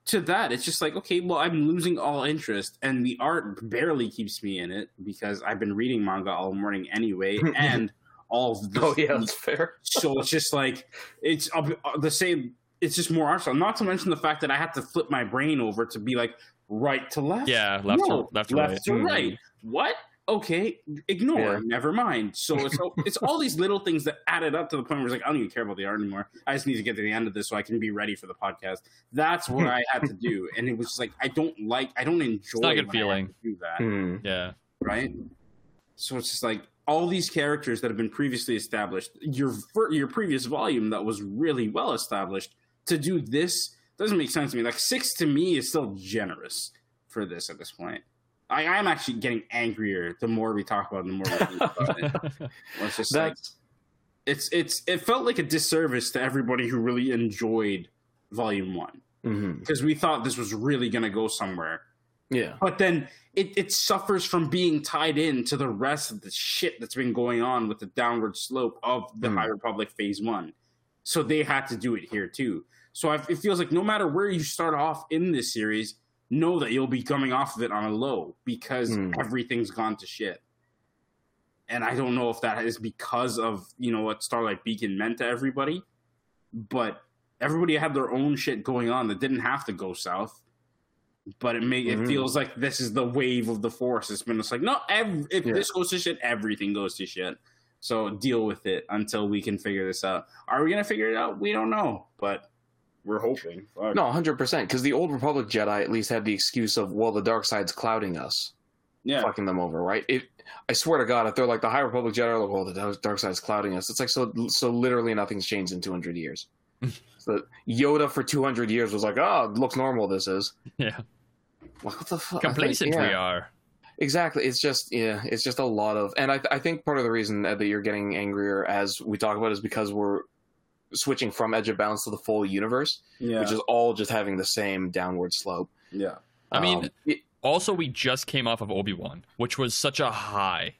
to that, it's just like, okay, well, I'm losing all interest, and the art barely keeps me in it because I've been reading manga all morning anyway, and all of this Oh yeah, that's fair. so it's just like it's uh, the same. It's just more art style. Not to mention the fact that I have to flip my brain over to be like right to left. yeah, left no, to left to left right. to Mm. right. What? Okay, ignore. Yeah. Never mind. So it's it's all these little things that added up to the point where it's like I don't even care about the art anymore. I just need to get to the end of this so I can be ready for the podcast. That's what I had to do, and it was just like I don't like. I don't enjoy. not a good when I feeling. to do that Hmm. Yeah, right? So it's just like all these characters that have been previously established. Your your previous volume that was really well established to do this doesn't make sense to me. Like six to me is still generous for this at this point. I am actually getting angrier the more we talk about it, the more we think about it. It's just like it's it's it felt like a disservice to everybody who really enjoyed volume one because we thought this was really going to go somewhere yeah. but then it, it suffers from being tied in to the rest of the shit that's been going on with the downward slope of the Hmm. High Republic Phase One. So they had to do it here too. So I, it feels like no matter where you start off in this series, know that you'll be coming off of it on a low because Hmm. everything's gone to shit. And I don't know if that is because of you know what Starlight Beacon meant to everybody, but everybody had their own shit going on that didn't have to go south but it may Mhm. it feels like this is the wave of the force. It's been just like no, ev- if Yeah. this goes to shit, everything goes to shit. So deal with it until we can figure this out. Are we gonna figure it out? We don't know, but we're hoping. Fuck. No, hundred percent. Because the old Republic Jedi at least had the excuse of, well, the dark side's clouding us, yeah, fucking them over, right? It. I swear to God, if they're like the High Republic Jedi, are like, well, the dark- side's clouding us. It's like so. So literally, nothing's changed in two hundred years. so Yoda for two hundred years was like, oh, looks normal. This is. yeah. What the fuck? Complacent Yeah. we are. Exactly. It's just yeah. It's just a lot of, and I, I think part of the reason uh, that you're getting angrier as we talk about is because we're switching from Edge of Balance to the full universe, yeah, which is all just having the same downward slope. yeah. I mean, Um, it- also we just came off of Obi Wan, which was such a high.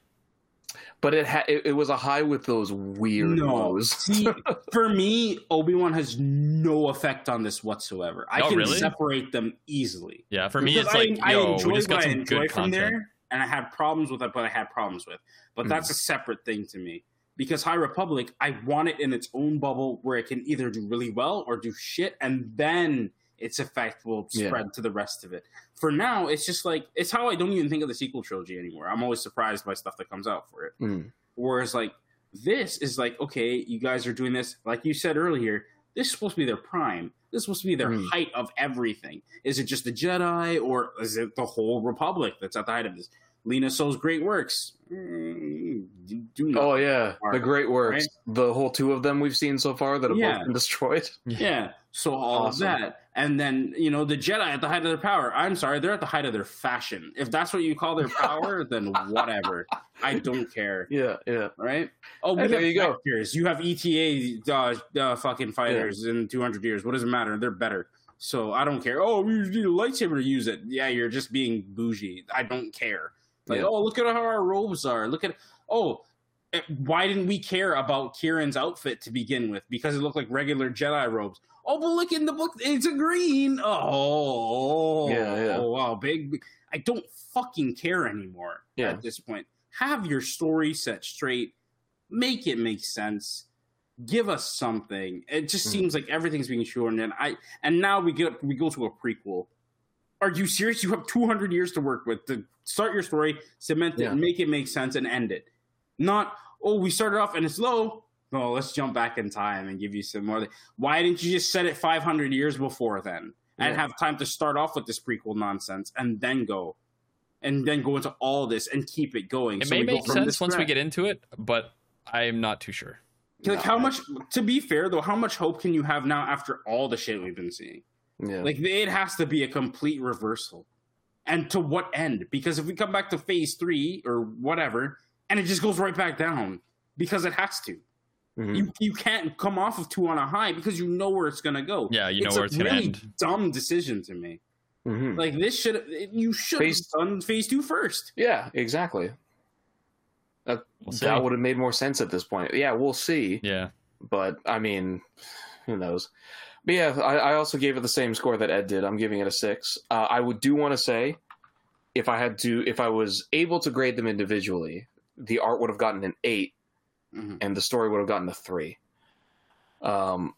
but it had it, it was a high with those weird No, see, for me, Obi Wan has no effect on this whatsoever. I Oh, can really? separate them easily. Yeah, for me Because it's like I, yo, I we just got what I some enjoy good from content. there, and I had problems with it, but I had problems with. But Hmm. that's a separate thing to me because High Republic, I want it in its own bubble where it can either do really well or do shit, and then its effect will Yeah. spread to the rest of it. For now, it's just like it's how I don't even think of the sequel trilogy anymore. I'm always surprised by stuff that comes out for it. Mm. Whereas like this is like, okay, you guys are doing this, like you said earlier, this is supposed to be their prime. This is supposed to be their Mm. height of everything. Is it just the Jedi or is it the whole Republic that's at the height of this? Lina Soh's great works. Mm, do- do not. Oh yeah, the great works. right? The whole two of them we've seen so far that have Yeah. both been destroyed. Yeah. So all Awesome. of that. And then, you know, the Jedi at the height of their power. I'm sorry, they're at the height of their fashion. If that's what you call their power, then whatever. I don't care. Yeah, yeah. Right? Oh, Hey, there you go. vectors. You have ETA uh, uh, fucking fighters in 200 years. What does it matter? They're better. So I don't care. Oh, we need a lightsaber to use it. Yeah, you're just being bougie. I don't care. Like, Yeah. oh, look at how our robes are. Look at oh, eh, why didn't we care about Keerin's outfit to begin with? Because it looked like regular Jedi robes. Oh, but look in the book, it's a green. Oh, Yeah, yeah. Oh, wow, big. big- I don't fucking care anymore Yeah. at this point. Have your story set straight. Make it make sense. Give us something. It just Mhm. seems like everything's being shortened, and I and now we get we go to a prequel. Are you serious? You have 200 years to work with to start your story, cement it, Yeah. make it make sense, and end it. Not oh, we started off and it's low. No, let's jump back in time and give you some more. Why didn't you just set it 500 years before then and Yeah. have time to start off with this prequel nonsense and then go and then go into all this and keep it going? It So may make sense this once we get into it, but I'm not too sure. Like No, how much? To be fair though, how much hope can you have now after all the shit we've been seeing? Yeah. Like it has to be a complete reversal, and to what end? Because if we come back to phase three or whatever, and it just goes right back down because it has to. Mhm. You you can't come off of two on a high because you know where it's gonna go. Yeah, you know where a it's gonna end. Dumb decision to me. Mhm. Like this should you should have Phase- done phase two first. Yeah, exactly. That We'll that would have made more sense at this point. Yeah, we'll see. Yeah. But I mean, who knows? But yeah, I, I also gave it the same score that Ed did. I'm giving it a six. Uh, I would do want to say, if I had to, if I was able to grade them individually, the art would have gotten an eight, Mhm. and the story would have gotten a three. Um,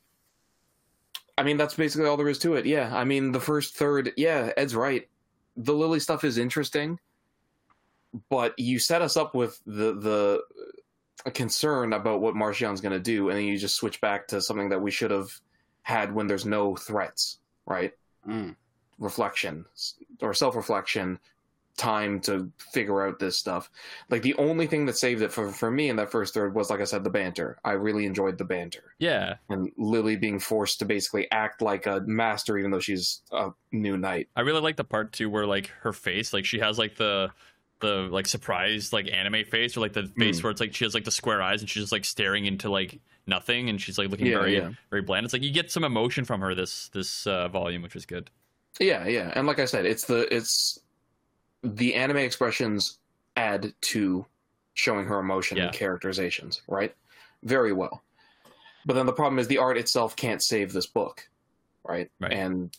I mean, that's basically all there is to it. Yeah, I mean, the first third, yeah, Ed's right. The Lily stuff is interesting, but you set us up with the the a concern about what Marchion's going to do, and then you just switch back to something that we should have had when there's no threats, right? Mm. Reflection or self reflection, time to figure out this stuff. Like the only thing that saved it for for me in that first third was, like I said, the banter. I really enjoyed the banter Yeah. and Lily being forced to basically act like a master, even though she's a new knight. I really like the part too where like her face, like she has like the the like surprised like anime face or like the face Mm. where it's like she has like the square eyes and she's just like staring into like nothing and she's like looking Yeah, very yeah. very bland. It's like you get some emotion from her this this uh, volume, which is good. Yeah, yeah, and like I said, it's the it's the anime expressions add to showing her emotion Yeah. and characterizations, right? Very well. But then the problem is the art itself can't save this book, right? Right. And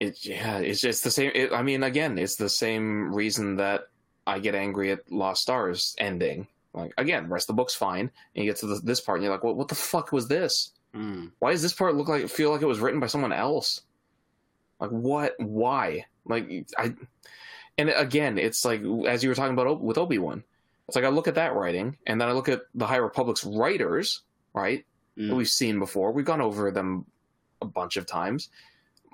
it yeah, it's just the same. It, I mean, again, it's the same reason that I get angry at Lost Stars ending. Like again, rest of the book's fine, and you get to the, this part, and you're like, "What? What the fuck was this?" Mm. why does this part look like feel like it was written by someone else like what why like i and again it's like as you were talking about with obi-wan it's like i look at that writing and then i look at the high republic's writers right Mm. that we've seen before we've gone over them a bunch of times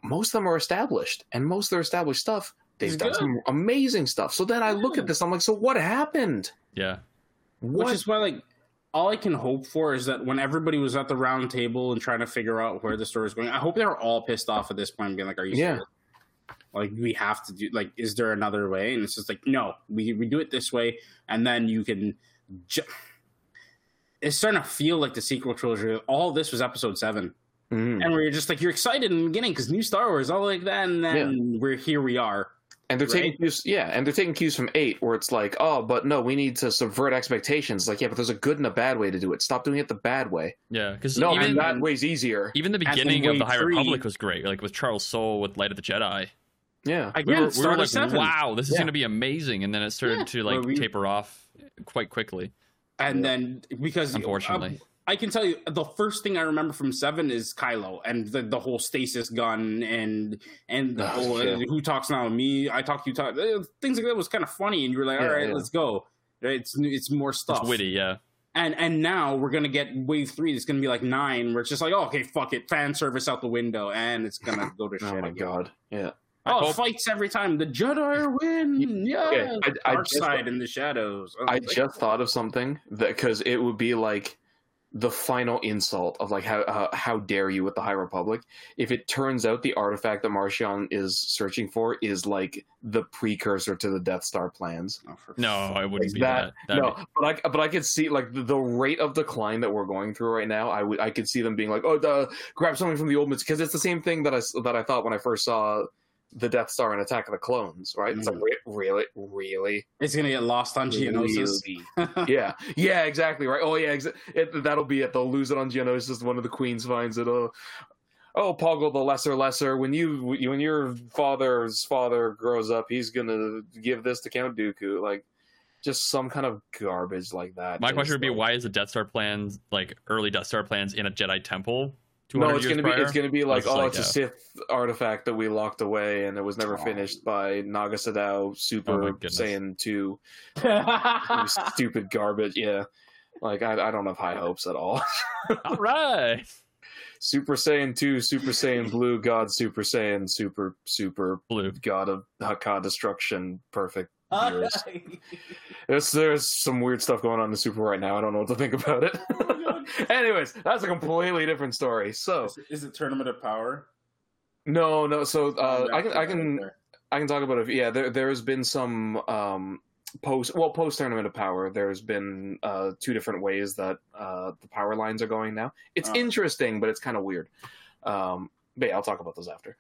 most of them are established and most of their established stuff they've It's done good. some amazing stuff so then i look at this i'm like so what happened Yeah. What Which is why, like, all I can hope for is that when everybody was at the round table and trying to figure out where the story is going, I hope they're all pissed off at this point, being like, "Are you Yeah. Like, we have to do. Like, is there another way?" And it's just like, no, we we do it this way, and then you can. Ju- it's starting to feel like the sequel trilogy. All this was episode seven, Mhm. and we are just like, you're excited in the beginning because new Star Wars, all like that, and then we're here. We are. And they're taking cues, yeah, and they're taking cues from eight, where it's like, oh, but no, we need to subvert expectations. Like, yeah, but there's a good and a bad way to do it. Stop doing it the bad way. Yeah. Because No, even and that way's easier. even the beginning of the High three- Republic was great. Like with Charles Soule with Light of the Jedi. Yeah, Again, We were, we Star were Wars like, seven. wow, this is Yeah. going to be amazing, and then it started Yeah, to like we- taper off quite quickly. and then because Unfortunately. uh, I can tell you the first thing I remember from Seven is Kylo and the, the whole stasis gun and and the Oh, whole yeah. who talks now me I talk you talk uh, things like that was kind of funny and you were like all Yeah, right yeah. let's go it's it's more stuff It's witty, yeah. and and now we're gonna get wave three it's gonna be like nine where it's just like oh, okay fuck it fan service out the window and it's gonna go to shit Oh my again. god. Yeah. I oh hope- fights every time the Jedi win yeah Okay, I- I dark just- side in the shadows I was like, just thought of something that because it would be like the final insult of like how uh, how dare you with the High Republic if it turns out the artifact that Marchion is searching for is like the precursor to the Death Star plans. oh, No, I wouldn't Like be that- that. No, be- but I but I could see like the, the rate of decline that we're going through right now. I would I could see them being like, oh, duh, grab something from the old because it's the same thing that I s- that I thought when I first saw the Death Star and Attack of the Clones. Right? It's like mm. re- really, really. it's gonna get lost on Geonosis yeah, yeah, exactly right. Oh yeah, exa- it, that'll be it. They'll lose it on Geonosis. One of the queens finds it. Oh, oh, Poggle the lesser lesser. When you when your father's father grows up, he's gonna give this to Count Dooku. Like just some kind of garbage like that. My question would be like- why is the Death Star plans like early Death Star plans in a Jedi temple? 200 No, it's years gonna be it's gonna be like It's oh, like, it's a Sith artifact that we locked away and it was never Oh. finished by Naga Sadow Oh Super goodness. Saiyan two. Stupid garbage. Yeah, like I, I don't have high hopes at all. All right. Super Saiyan 2, Super Saiyan Blue, God Super Saiyan, Super, Super Blue. God of Hakka Destruction, perfect. Years. There's, there's some weird stuff going on in the Super right now. I don't know what to think about it. Anyways, that's a completely different story. So, Is, is it Tournament of Power? no, no. So, uh, I can, I can. I can talk about it. Yeah, there, there has been some um, post, well, post Tournament of Power. There's been uh, two different ways that uh, the power lines are going now. It's Oh. interesting, but it's kind of weird. Um, but yeah, I'll talk about those after.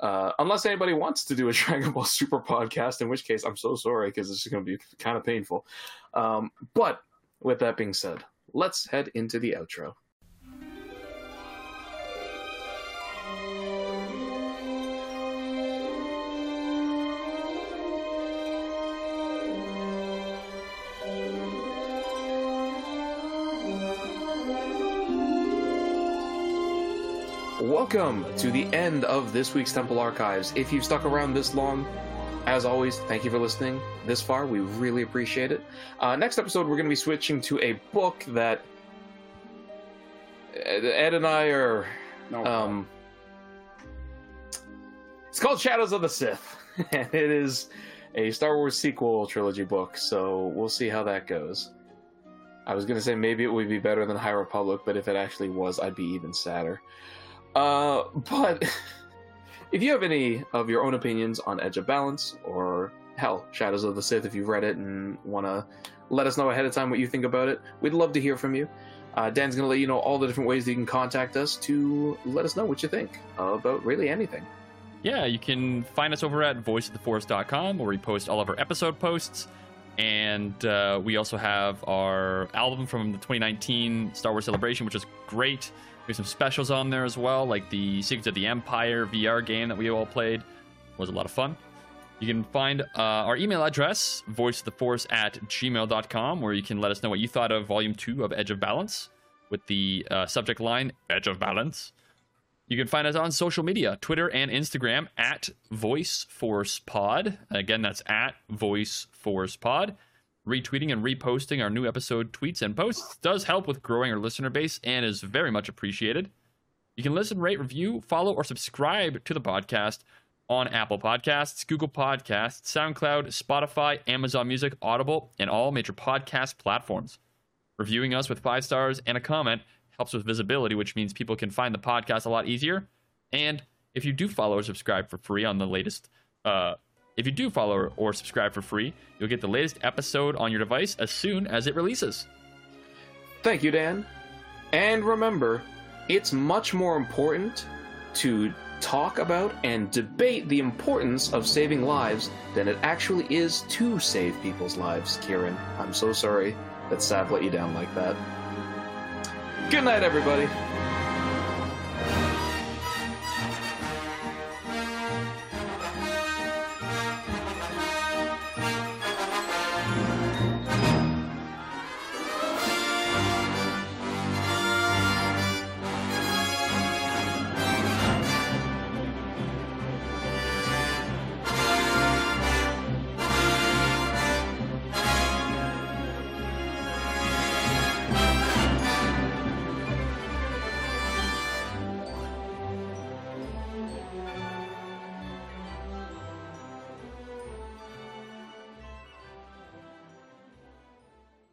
Uh, unless anybody wants to do a Dragon Ball Super podcast, in which case I'm so sorry because this is going to be kind of painful. Um, but with that being said, let's head into the outro. Welcome to the end of this week's Temple Archives. If you've stuck around this long, as always, thank you for listening this far. We really appreciate it. Uh, next episode, we're going to be switching to a book that Ed and I are. No, Um, it's called Shadows of the Sith, and it is a Star Wars sequel trilogy book. So we'll see how that goes. I was gonna say maybe it would be better than High Republic, but if it actually was, I'd be even sadder. Uh, but if you have any of your own opinions on Edge of Balance or hell, Shadows of the Sith, if you've read it and want to let us know ahead of time what you think about it, we'd love to hear from you. Uh, Dan's going to let you know all the different ways that you can contact us to let us know what you think about really anything. Yeah, you can find us over at voiceoftheforce.com where we post all of our episode posts. And uh, we also have our album from the 2019 Star Wars Celebration, which is great. There's some specials on there as well, like the Secrets of the Empire VR game that we all played. was a lot of fun. You can find uh, our email address, voiceoftheforce at gmail.com, where you can let us know what you thought of Volume 2 of Edge of Balance with the uh, subject line, Edge of Balance. You can find us on social media, Twitter and Instagram at VoiceForcePod. Again, that's at VoiceForcePod. Retweeting and reposting our new episode tweets and posts does help with growing our listener base and is very much appreciated. You can listen, rate, review, follow, or subscribe to the podcast on Apple Podcasts, Google Podcasts, SoundCloud, Spotify, Amazon Music, Audible, and all major podcast platforms. Reviewing us with five stars and a comment helps with visibility, which means people can find the podcast a lot easier. And if you do follow or subscribe for free on the latest, uh, if you do follow or subscribe for free, you'll get the latest episode on your device as soon as it releases. Thank you, Dan. And remember, it's much more important to talk about and debate the importance of saving lives than it actually is to save people's lives, Keerin. I'm so sorry that Sav let you down like that. Good night, everybody.